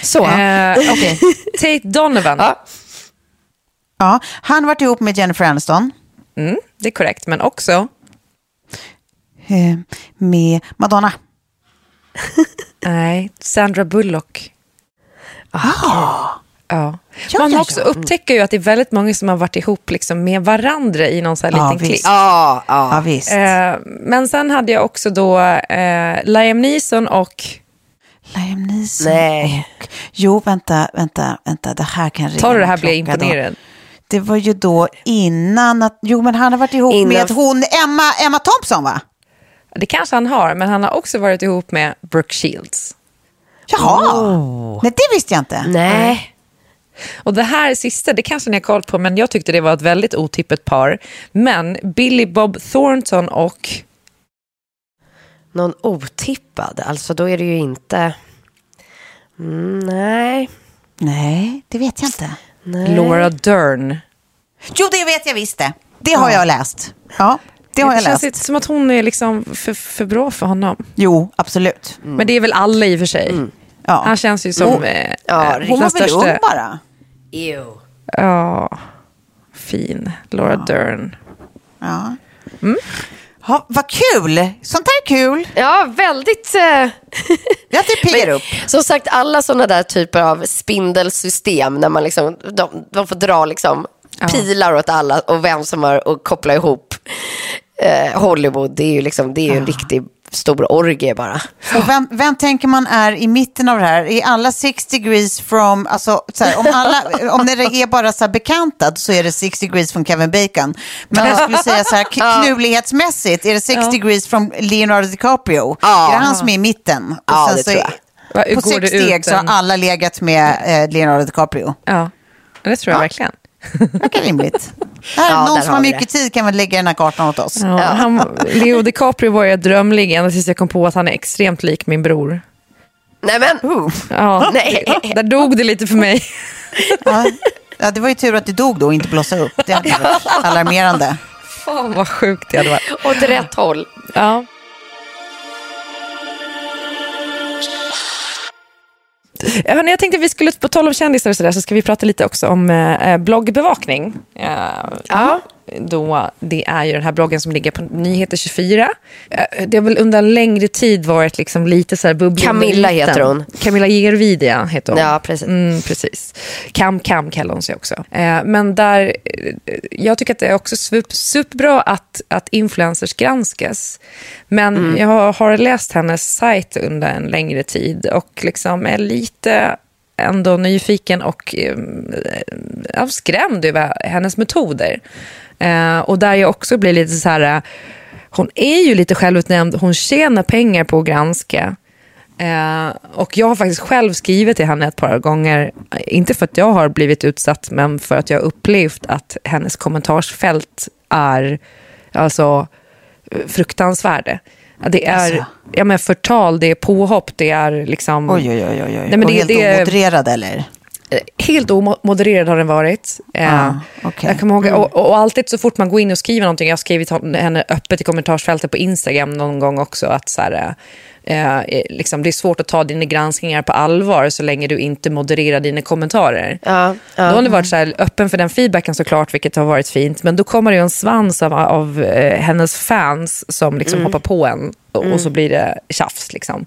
Så. Eh, Okej, Tate Donovan. Ja. Ja, han varit ihop med Jennifer Aniston. Mm, det är korrekt, men också Eh, med Madonna. nej, Sandra Bullock. Ja. Ja, Man ja, också ja. upptäcker ju att det är väldigt många som har varit ihop liksom med varandra i någon sån här Ja, liten klick. visst. Ja, Ja, ja. visst. Eh, men sen hade jag också då eh, Liam Neeson och... Liam Neeson. Nej. Och, jo, vänta, vänta, vänta. Det här kan ringa Tar du det här blir jag klocka då. imponerad. Det var ju då innan att, jo men han har varit ihop Innan- med hon Emma, Emma Thompson va? Det kanske han har, men han har också varit ihop med Brooke Shields. Jaha, nej det visste jag inte. Nej. Och det här sista, det kanske ni har koll på, men jag tyckte det var ett väldigt otippat par. Men Billy Bob Thornton och... Någon otippad, alltså då är det ju inte... Mm, nej. Nej, det vet jag inte. nej. Laura Dern. Jo, det vet jag visst det. Det har jag läst. Ja, det har Det jag känns läst. inte som att hon är liksom för, för bra för honom. Jo, absolut. Men det är väl alla i och för sig. Ja. Han känns ju som Hon- eh, ja, eh, Hon den var väl ung bara? Ew. Ja, fin. Laura Dern. Ja. Mm. Ja, vad kul! Sånt här är kul. Ja, väldigt... Eh... Jag typ piggar upp. Som sagt, alla sådana där typer av spindelsystem när man liksom, de, de får dra liksom pilar åt alla och vem som har att koppla ihop eh, Hollywood, det är ju, liksom, det är ju en riktig stor orgie bara. Och vem, vem tänker man är i mitten av det här? Är alla six degrees from, alltså så här, om, alla, om det är bara så här bekantad så är det six degrees från Kevin Bacon. Men jag skulle säga så här, k- knullighetsmässigt är det six degrees från Leonardo DiCaprio. Ja. Är det han som är i mitten? Och Ja, sen det så tror är- Va, hur På går sex steg så har alla legat med eh, Leonardo DiCaprio. Ja, det tror jag verkligen. Verkar rimligt. Här, Ja, någon som har mycket tid kan väl lägga den här kartan åt oss. Ja, han, Leo DiCaprio var jag drömlig ända tills jag kom på att han är extremt lik min bror. Nej men, Ja, Nej. Där dog det lite för mig. Ja. Ja, det var ju tur att det dog då och inte blossa upp. Det hade varit alarmerande. Fan vad sjukt det hade varit. åt rätt håll. Ja. Eh, Hörrni, jag tänkte att vi skulle, på tal om kändisar och sådär, så ska vi prata lite också om eh, eh bloggbevakning. Eh, Ja. Då, det är ju den här bloggen som ligger på Nyheter 24. Eh, det har väl under en längre tid varit liksom lite så här bubblig Camilla heter hon. Camilla Gervidia heter hon. Ja, precis. Mm, precis. Cam Cam kallar hon sig också. Eh, men där, eh, jag tycker att det är också super, superbra att, att influencers granskas. Men Mm. jag har läst hennes sajt under en längre tid och liksom är lite ändå nyfiken och eh, skrämd över hennes metoder. Eh, och där jag också blir lite så här, eh, hon är ju lite självutnämnd, hon tjänar pengar på att granska. Eh, och jag har faktiskt själv skrivit till henne ett par gånger, inte för att jag har blivit utsatt, men för att jag har upplevt att hennes kommentarsfält är alltså fruktansvärda. Det är Alltså. ja, men förtal, det är påhopp, det är liksom... Oj, oj, oj. oj. Nej, men och det- helt det- omodererad eller? Helt omodererad har den varit. Eh, Ah, okej. Jag kommer ihåg, Mm. och, och alltid så fort man går in och skriver någonting, jag har skrivit henne öppet i kommentarsfältet på Instagram någon gång också, att så här, eh, eh, liksom, det är svårt att ta dina granskningar på allvar så länge du inte modererar dina kommentarer. Ja, ja. Då har ni varit så här, öppen för den feedbacken såklart, vilket har varit fint. Men då kommer det ju en svans av, av eh, hennes fans som liksom Mm. hoppar på en och, så blir det tjafs. Liksom.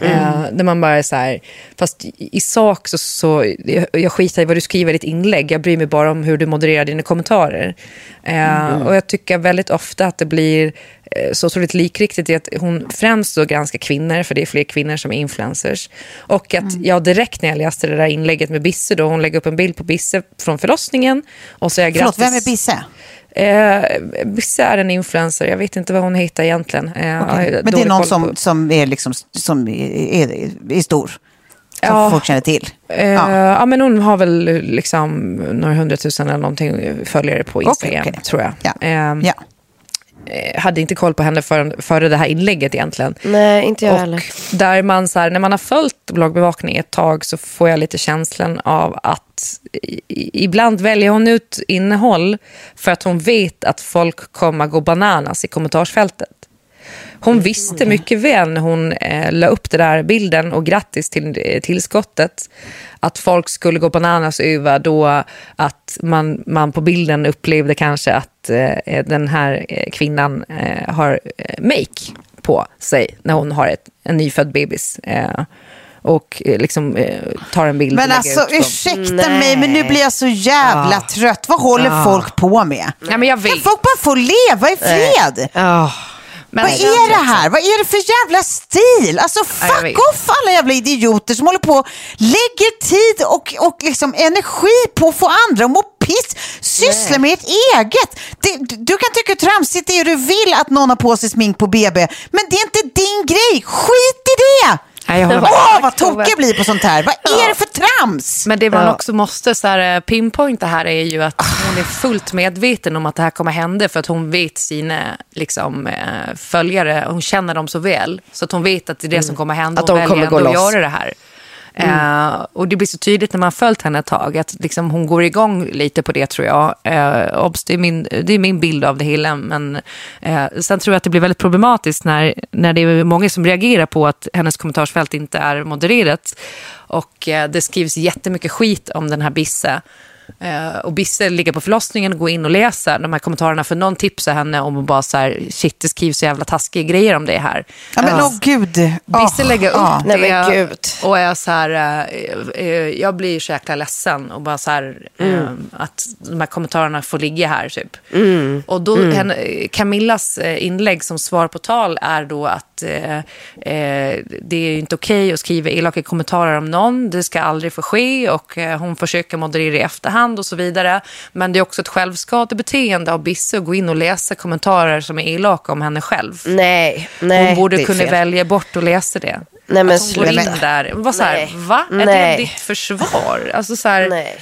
Eh, där man bara är så här, fast i, sak så, så jag, jag skiter i vad du skriver i ditt inlägg. Jag bryr mig bara om hur du modererar dina kommentarer. Eh, Och jag tycker väldigt ofta att det blir eh, så otroligt likriktigt i att hon främst då granskar kvinnor, för det är fler kvinnor som är influencers. Och att jag direkt när jag läste det där inlägget med Bisse, då hon lägger upp en bild på Bisse från förlossningen. Och så är jag Förlåt, grattis. vem är Bisse? Eh, är en influencer, jag vet inte vad hon heter egentligen. Eh, har Men det är någon som, som är, liksom, som är, är, är stor. Som Ja. folk känner till. Eh, ja. men hon har väl liksom några hundratusen eller någonting följare på Instagram, Okej, okej. tror jag. Ja. Eh, Ja. Eh, hade inte koll på henne före, före det här inlägget egentligen. Nej, inte jag och heller. där man så här, när man har följt bloggbevakning ett tag så får jag lite känslan av att i- ibland väljer hon ut innehåll för att hon vet att folk kommer gå bananas i kommentarsfältet. Hon visste mycket väl när hon eh, la upp den där bilden och grattis till eh, tillskottet att folk skulle gå bananas över då att man, man på bilden upplevde kanske att eh, den här eh, kvinnan eh, har eh, make på sig när hon har ett, en nyfödd bebis. Eh, och eh, liksom eh, tar en bild Men alltså ursäkta mig, men nu blir jag så jävla trött. Vad håller folk på med? Ja, men jag vet. Kan folk bara få leva i fred? Ja. Men- Vad är det här? Vad är det för jävla stil? Alltså Ja, fuck vet. off alla jävla idioter som håller på lägger tid och, och liksom energi på att få andra att må piss. Syssla med ett eget. Det, du kan tycka tramsigt det du vill att någon har på sig smink på BB, men det är inte din grej. Skit i det! Nej, jag håller Åh, vad tokig jag blir på sånt här. Vad är det för trams? Men det man också måste så här, eh, pinpointa här är ju att hon är fullt medveten om att det här kommer hända för att hon vet sina liksom, eh, följare, hon känner dem så väl. Så att hon vet att det är det som kommer hända. Att hon de väljer kommer gå ändå att loss. göra det här. Mm. Eh, och det blir så tydligt när man har följt henne ett tag att liksom, hon går igång lite på det tror jag. Eh, obs, det, är min, det är min bild av det hela. Men eh, sen tror jag att det blir väldigt problematiskt när, när det är många som reagerar på att hennes kommentarsfält inte är modererat. Och eh, det skrivs jättemycket skit om den här Bisse. Eh, och Bisse ligger på förlossningen och går in och läser de här kommentarerna för någon tipsar henne om att bara så här, shit det skrivs så jävla taskiga grejer om det här. Ja, men åh gud. Bisse lägger upp ja. det Nej, och är så här, eh, eh, jag blir så jäkla ledsen och bara så här, Mm. eh, att de här kommentarerna får ligga här typ. Och då, Mm. henne, Camillas eh, inlägg som svar på tal är då att eh, eh, det är inte okej att skriva elaka kommentarer om någon, det ska aldrig få ske och eh, hon försöker moderera i efterhand och så vidare. Men det är också ett självskadebeteende av Bisse att gå in och läsa kommentarer som är elaka om henne själv. Nej, nej. Hon borde kunna fel. välja bort att läsa det. Nej, men att hon går in sluta. där. Var så här, Nej. va? Är Nej. det ditt försvar? Alltså så här, Nej.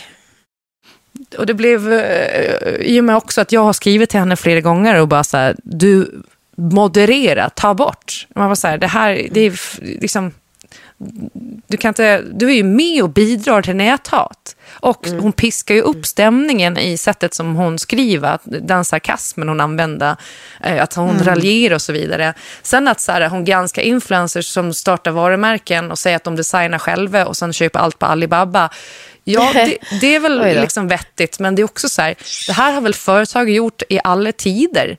och det blev, eh, i och med också att jag har skrivit till henne flera gånger och bara så här, du moderera, ta bort. Man var så här, det här, det är liksom, du kan inte, du är ju med och bidrar till näthat. Och hon piskar ju upp stämningen i sättet som hon skriver, den sarkasmen hon använder, eh, att hon raljerar och så vidare. Sen att så här, hon granskar influencers som startar varumärken och säger att de designar själva och sen köper allt på Alibaba. Ja, det, det är väl liksom vettigt, men det är också så här, det här har väl företag gjort i alla tider.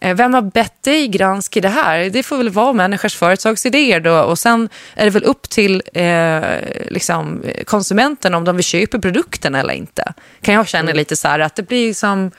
Eh, Vem har bett dig granska det här? Det får väl vara människors företagsidéer då. Och sen är det väl upp till eh, liksom, konsumenten om de vill köpa produkten eller inte. Kan jag känna lite så här att det blir som... Jag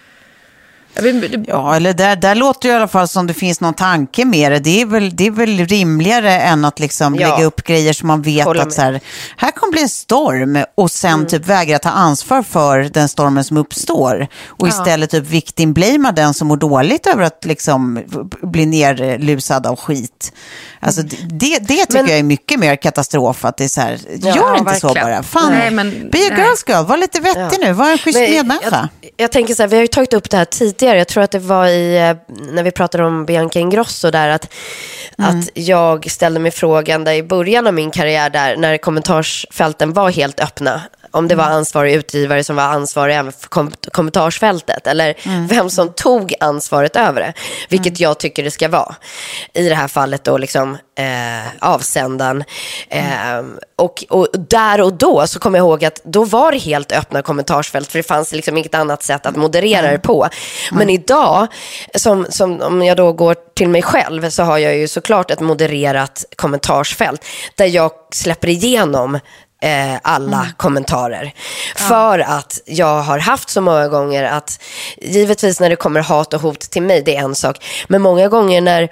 Ja, eller där, där låter det i alla fall som det finns någon tanke med det. Det är väl, det är väl rimligare än att liksom Ja. lägga upp grejer som man vet Håller att med. så här, här kommer bli en storm och sen typ vägra ta ansvar för den stormen som uppstår. Och istället typ victim-blamea den som mår dåligt över att liksom bli nerlusad av skit. Alltså det, det det tycker Men- jag är mycket mer katastrof. Att det är så här, Ja, gör inte så verkligen. bara. Fan, Nej, men- be a girl's girl, var lite vettig nu, var en schysst medmänniska. Jag, jag tänker så här, vi har ju tagit upp det här tidigare tidigare, jag tror att det var i, eh, när vi pratade om Bianca Ingrosso där, att, Mm. att jag ställde mig frågan där i början av min karriär där, när kommentarsfälten var helt öppna, om det var Mm. ansvarig utgivare som var ansvarig även för kom kommentarsfältet, eller Mm. vem som tog ansvaret över det, vilket jag tycker det ska vara. I det här fallet då liksom eh, avsändaren. Eh, och, och där och då så kommer jag ihåg att då var det helt öppna kommentarsfält, för det fanns liksom inget annat sätt att moderera det på. Men idag, som, som, om jag då går till mig själv, så har jag ju såklart ett modererat kommentarsfält, där jag släpper igenom eh, alla kommentarer. För att jag har haft så många gånger att, givetvis när det kommer hat och hot till mig, det är en sak, men många gånger när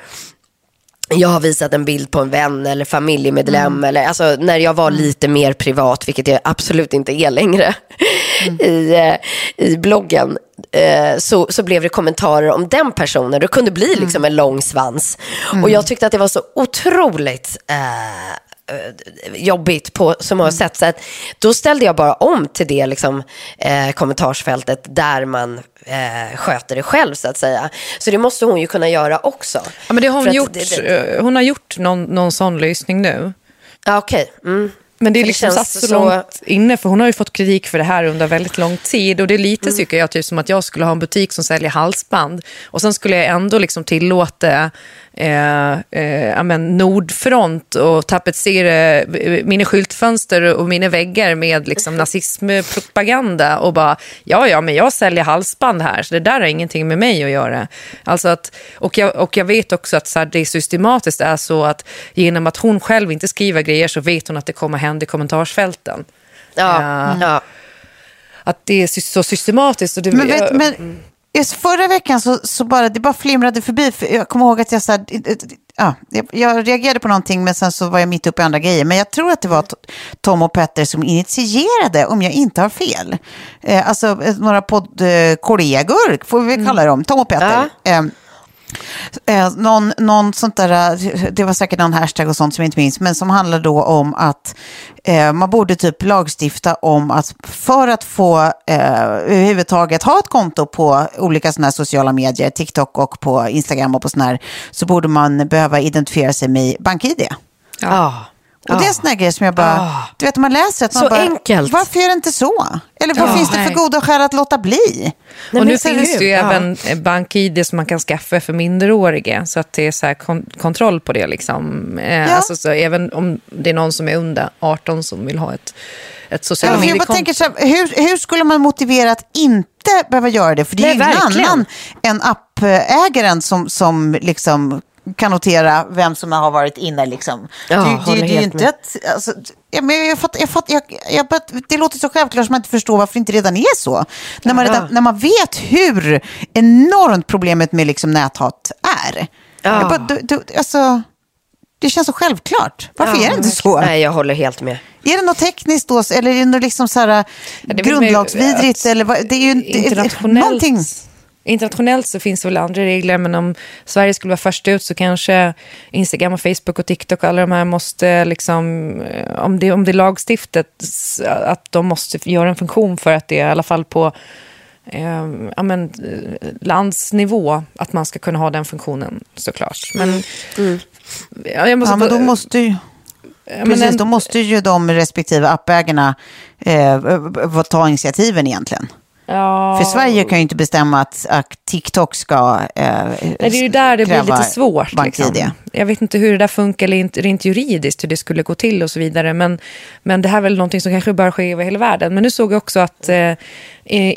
jag har visat en bild på en vän eller familjemedlem, eller, alltså, när jag var lite mer privat, vilket jag absolut inte är längre, i, eh, i bloggen, eh, så, så blev det kommentarer om den personen. Det kunde bli liksom en lång svans. Och jag tyckte att det var så otroligt eh, jobbigt på så många sätt. Så att då ställde jag bara om till det liksom, eh, kommentarsfältet där man eh, sköter det själv så att säga. Så det måste hon ju kunna göra också. Ja, men det har hon gjort. det- det- eh, Hon har gjort någon, någon sån lösning nu. Ja, okej. Mm. Men det är För det liksom satt så, så- långt inne, för hon har ju fått kritik för det här under väldigt lång tid. Och det är lite, tycker jag, typ som att jag skulle ha en butik som säljer halsband. Och sen skulle jag ändå liksom tillåta eh, eh, ja, men Nordfront och tapetsera eh, mina skyltfönster och mina väggar med liksom nazismpropaganda. Och bara, ja, ja, men jag säljer halsband här, så det där har ingenting med mig att göra. Alltså att, och, jag, och jag vet också att så här, det systematiskt är så att genom att hon själv inte skriver grejer så vet hon att det kommer hända i kommentarsfälten. Ja, Ja. ja. Att det är så systematiskt. Och det, Men, vet, jag- men just förra veckan så, så bara, det bara flimrade förbi. För jag kommer ihåg att jag, så här, ja, jag, jag reagerade på någonting men sen så var jag mitt uppe i andra grejer. Men jag tror att det var Tom och Petter som initierade, om jag inte har fel. Eh, alltså eh, några poddkollegor, får vi väl kalla dem, Tom och Petter. Eh, Eh, någon, någon sånt där, eh, det var säkert någon hashtag och sånt som jag inte minns, men som handlar då om att eh, man borde typ lagstifta om att för att få eh, överhuvudtaget ha ett konto på olika sådana här sociala medier, TikTok och på Instagram och på sådana här, så borde man behöva identifiera sig med BankID. ja. Och det är en sån här grej som jag bara, du vet man läser att man Så bara, enkelt. varför är det inte så? Eller vad Ja, finns det för nej. goda skäl att låta bli? Nej, och nu finns det ju Ja. även BankID som man kan skaffa för minderåriga. Så att det är så här kon- kontroll på det. Liksom. Eh, Ja. alltså, så även om det är någon som är under 18 som vill ha ett, ett sociala Ja, jag bara mediekonto. tänker så här, hur, hur skulle man motivera att inte behöva göra det? För det är Nej, ju ingen verkligen. annan än appägaren som, som liksom kan notera vem som har varit inne. Liksom. Ja, det, det, håller det är ju inte ett, alltså, ja, men jag fatt, jag fatt, jag, jag, bara- det låter så självklart som man inte förstår varför det inte redan är så. När man, redan, när man vet hur enormt problemet med liksom näthat är. Ja. Bara, du, du, alltså, det känns så självklart. Varför är det inte så? Nej, jag håller helt med. Är det något tekniskt då, eller är det något liksom så här, väl grundlagsvidrigt? Eller vad, det är ju internationellt, någonting. Internationellt så finns det väl andra regler, men om Sverige skulle vara först ut så kanske Instagram, och Facebook och TikTok och alla de här måste, liksom, eh, om det, om det är lagstiftet, s- att de måste göra en funktion för att det är i alla fall på eh, ja, men, eh, landsnivå, att man ska kunna ha den funktionen såklart. Men, Ja, jag måste Ja, men då måste ju... ja, men Precis, en- då måste ju de respektive appägarna eh, ta initiativen egentligen. Ja, För Sverige kan ju inte bestämma att, att TikTok ska eh, Nej, det är ju där det blir lite svårt. Liksom. Jag vet inte hur det där funkar eller inte, rent juridiskt, hur det skulle gå till och så vidare. Men, men det här är väl någonting som kanske bör ske över hela världen. Men nu såg jag också att eh,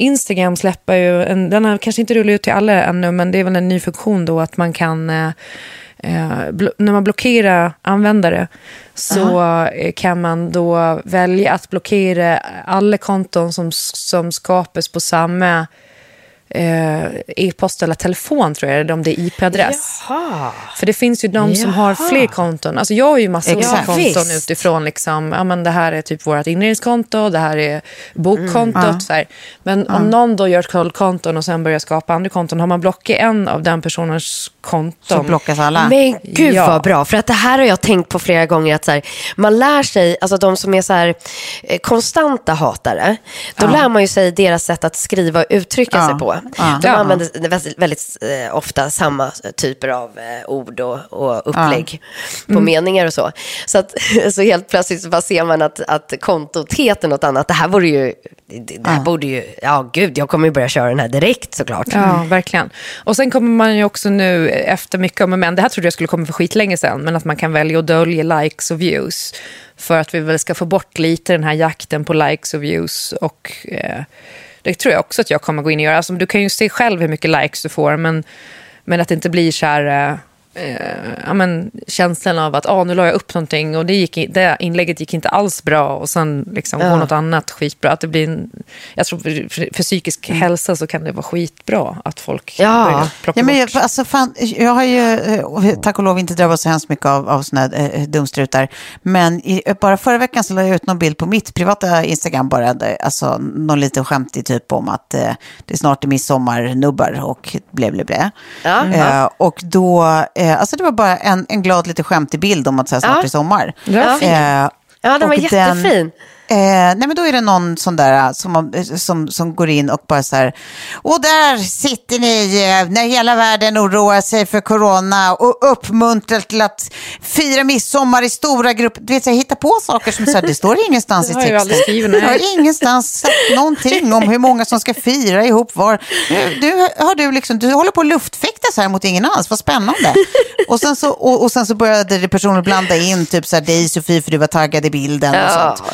Instagram släpper ju, en, den har kanske inte rullat ut till alla ännu, men det är väl en ny funktion då att man kan eh, när man blockerar användare så eh, kan man då välja att blockera alla konton som, som skapas på samma eh, e-post eller telefon, tror jag, om det är IP-adress. Jaha. För det finns ju de som har fler konton. Alltså jag har ju massa Exakt. konton Visst. utifrån. Liksom, ja, men det här är typ vårt inredningskonto, det här är bokkontot. Så här. Men om någon då gör kollkonton och sen börjar skapa andra konton, har man blockat en av den personens konton. Så blockas alla. Men gud Ja. vad bra, för att det här har jag tänkt på flera gånger. att så här, Man lär sig, alltså de som är så här, eh, konstanta hatare, då lär man ju sig deras sätt att skriva och uttrycka Ja. sig på. De Ja. använder väldigt, eh, ofta samma typer av eh, ord och, och upplägg på Mm. meningar och så. Så, att, så helt plötsligt så ser man att, att kontot heter något annat. Det här borde ju, det, här borde ju, ja gud, jag kommer ju börja köra den här direkt såklart. Ja, verkligen. Och sen kommer man ju också nu, efter mycket om och men, det här trodde jag skulle komma för skitlänge sedan, men att man kan välja att dölja likes och views. För att vi väl ska få bort lite den här jakten på likes och views. Och eh, det tror jag också att jag kommer gå in och göra. Alltså, du kan ju se själv hur mycket likes du får, men, men att det inte blir så här... Eh, Eh, ja, men, känslan av att ah, nu la jag upp någonting och det, gick, det inlägget gick inte alls bra och sen liksom, går något annat skitbra. Att det blir en, jag tror för, för, för psykisk hälsa så kan det vara skitbra att folk Ja. börjar plocka Ja, men bort. jag, alltså, fan, jag har ju eh, tack och lov inte drabbats så hemskt mycket av, av såna här eh, dumstrutar. Men i, bara förra veckan så la jag ut någon bild på mitt privata Instagram, bara, alltså, någon liten skämtig typ om att eh, det snart är midsommarnubbar och blä blä blä. Ja. Eh, och då, eh, alltså det var bara en, en glad lite skämtig bild om att så här, snart Ja. är sommar. Ja. Eh, Ja, den var jättefin. Eh, nej men då är det någon sån där eh, som, eh, som, som går in och bara så här. Och där sitter ni eh, när hela världen oroar sig för corona och uppmuntrar till att fira midsommar i stora grupper. Du vet, så här, hitta på saker som så här, det står ingenstans i Det har jag texten. aldrig skrivit, Jag har ingenstans sagt någonting om hur många som ska fira ihop var. Du, har du, liksom, du håller på att luftfäktas här mot ingen alls, vad spännande. Och sen så, och, och sen så började det personer blanda in typ så här, dig Sofie för du var taggad i bilden och Ja. sånt.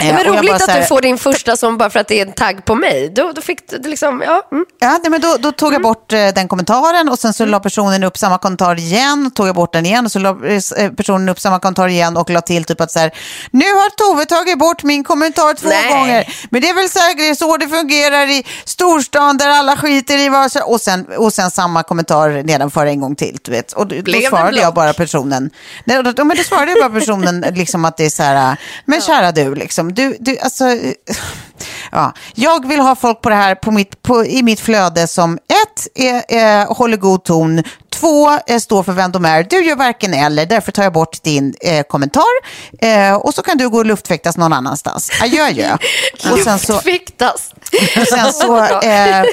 Ja, Eh, men roligt att här- du får din första som bara för att det är en tagg på mig. Då, då fick du liksom, ja. Mm. Ja, nej, men då, då tog jag bort eh, den kommentaren och sen så la personen upp samma kommentar igen, tog jag bort den igen och så la eh, personen upp samma kommentar igen och la till typ att så här, nu har Tove tagit bort min kommentar två Nej. gånger, men det är väl säkert så det fungerar i storstan där alla skiter i vad och sen, och sen samma kommentar nedanför en gång till, du vet. Och då, då svarade jag bara personen, nej, då, då, men då svarade jag bara personen liksom att det är så här, men kära du, liksom, du, du alltså, ja, jag vill ha folk på det här på mitt, på, i mitt flöde som ett, är, eh, håller god ton, två, eh, står för vem de är. Du gör varken eller, därför tar jag bort din eh, kommentar eh, och så kan du gå och luftfäktas någon annanstans. Adjö, adjö. Och sen så, Luftfiktas. och sen så eh,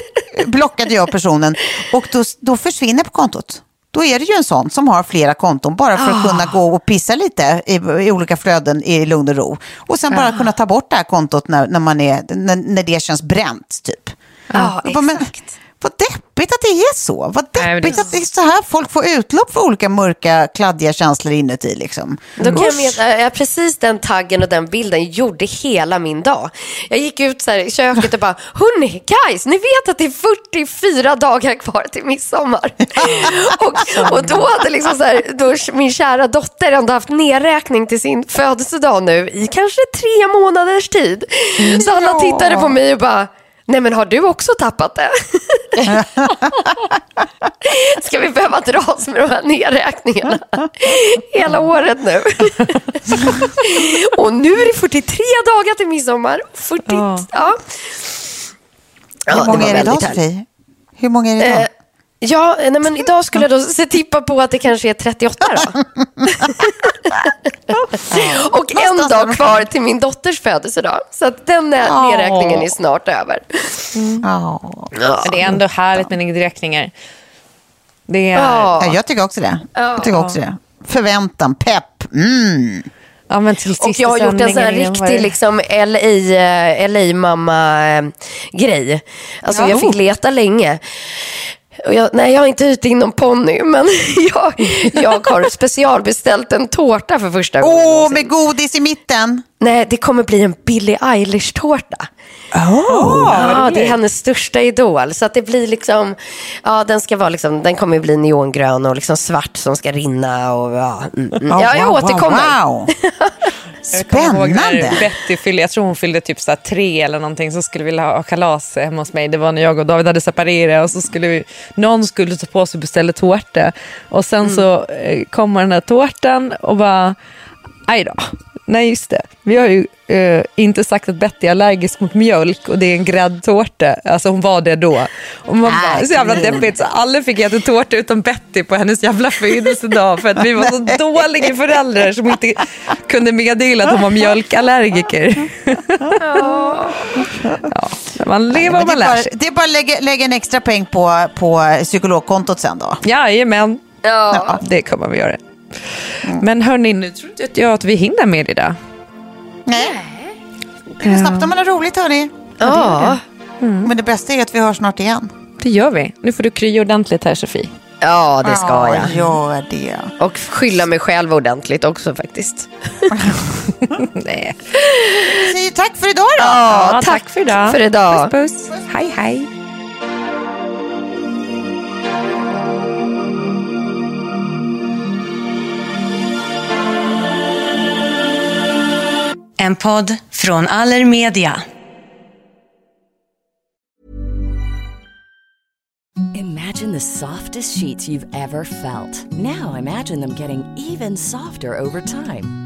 blockade jag personen och då, då försvinner på kontot. Då är det ju en sån som har flera konton bara för att kunna gå och pissa lite i, i olika flöden i lugn och ro. Och sen bara kunna ta bort det här kontot när, när, man är, när, när det känns bränt typ. Ja, Jag bara, men, exakt. Vad deppigt att det är så. Vad Nej, men det- deppigt att det är så här folk får utlopp för olika mörka, kladdiga känslor inuti. Liksom. Då kan jag ja, precis den taggen och den bilden gjorde hela min dag. Jag gick ut så här i köket och bara, hörni, guys, ni vet att det är 44 dagar kvar till midsommar. och, och då hade liksom så här, då min kära dotter ändå haft nedräkning till sin födelsedag nu i kanske tre månaders tid. Så alla Ja. tittade på mig och bara, Nej men har du också tappat det? Ska vi behöva dras med de här nedräkningarna hela året nu? Och nu är det 43 dagar till midsommar. 40, ja. Ja. Ja, Hur många är det idag. Sofie? Hur många är det idag? Eh, Ja, nej, men idag skulle jag då se tippa på att det kanske är 38 då. Och en dag kvar till min dotters födelsedag. Så att den eh, nedräkningen är snart över. Ja. Men det är ändå härligt med nedräkningar. Det är... Ja. Ja, jag tycker också det. Jag tycker också det. Förväntan, pepp. Mm. Ja, men till Och jag har gjort en sån här sändningen var riktig det- liksom, LA, LA-mamma-grej. Alltså Ja. jag fick leta länge. Jag, nej, jag har inte hyrt in någon ponny, men jag, jag har specialbeställt en tårta för första gången. Åh, någonsin. med godis i mitten. Nej, det kommer bli en Billie Eilish-tårta. Oh. ja, det är hennes största idol. Så att det blir liksom, ja den ska vara liksom, den kommer bli neongrön och liksom svart som ska rinna och ja. Mm, mm. ja, jag wow, återkommer. Wow. Jag ihåg när Spännande. Betty fyllde, jag tror hon fyllde typ så tre eller någonting, så skulle vi ha kalas hemma hos mig. Det var när jag och David hade separerat och så skulle vi, någon skulle ta på sig och beställa tårta. Och sen så eh, kommer den här tårtan och bara, aj då. Nej just det, vi har ju eh, inte sagt att Betty är allergisk mot mjölk och det är en gräddtårta. Alltså hon var det då. Och man bara, så jävla deppigt så alla fick äta tårta utom Betty på hennes jävla födelsedag för att vi var så dåliga föräldrar som inte kunde meddela att hon var mjölkallergiker. Man lever och man det, är lär bara, sig. det är bara att lägga, lägga en extra peng på, på psykologkontot sen då. Jajamän, Ja. det kommer vi göra. Men hörni, nu tror inte jag att vi hinner mer idag. Nej. Det går snabbt om man har roligt hörni. Ja. Men det bästa är att vi hörs snart igen. Det gör vi. Nu får du krya ordentligt här, Sofie. ja, det ska Ja, jag. gör det. Och skylla mig själv ordentligt också faktiskt. Nej. Vi säger tack för idag då. Ja, tack för idag. för idag. Puss, puss. Hej, hej. En podd från Allermedia. Imagine the softest sheets you've ever felt. Now imagine them getting even softer over time.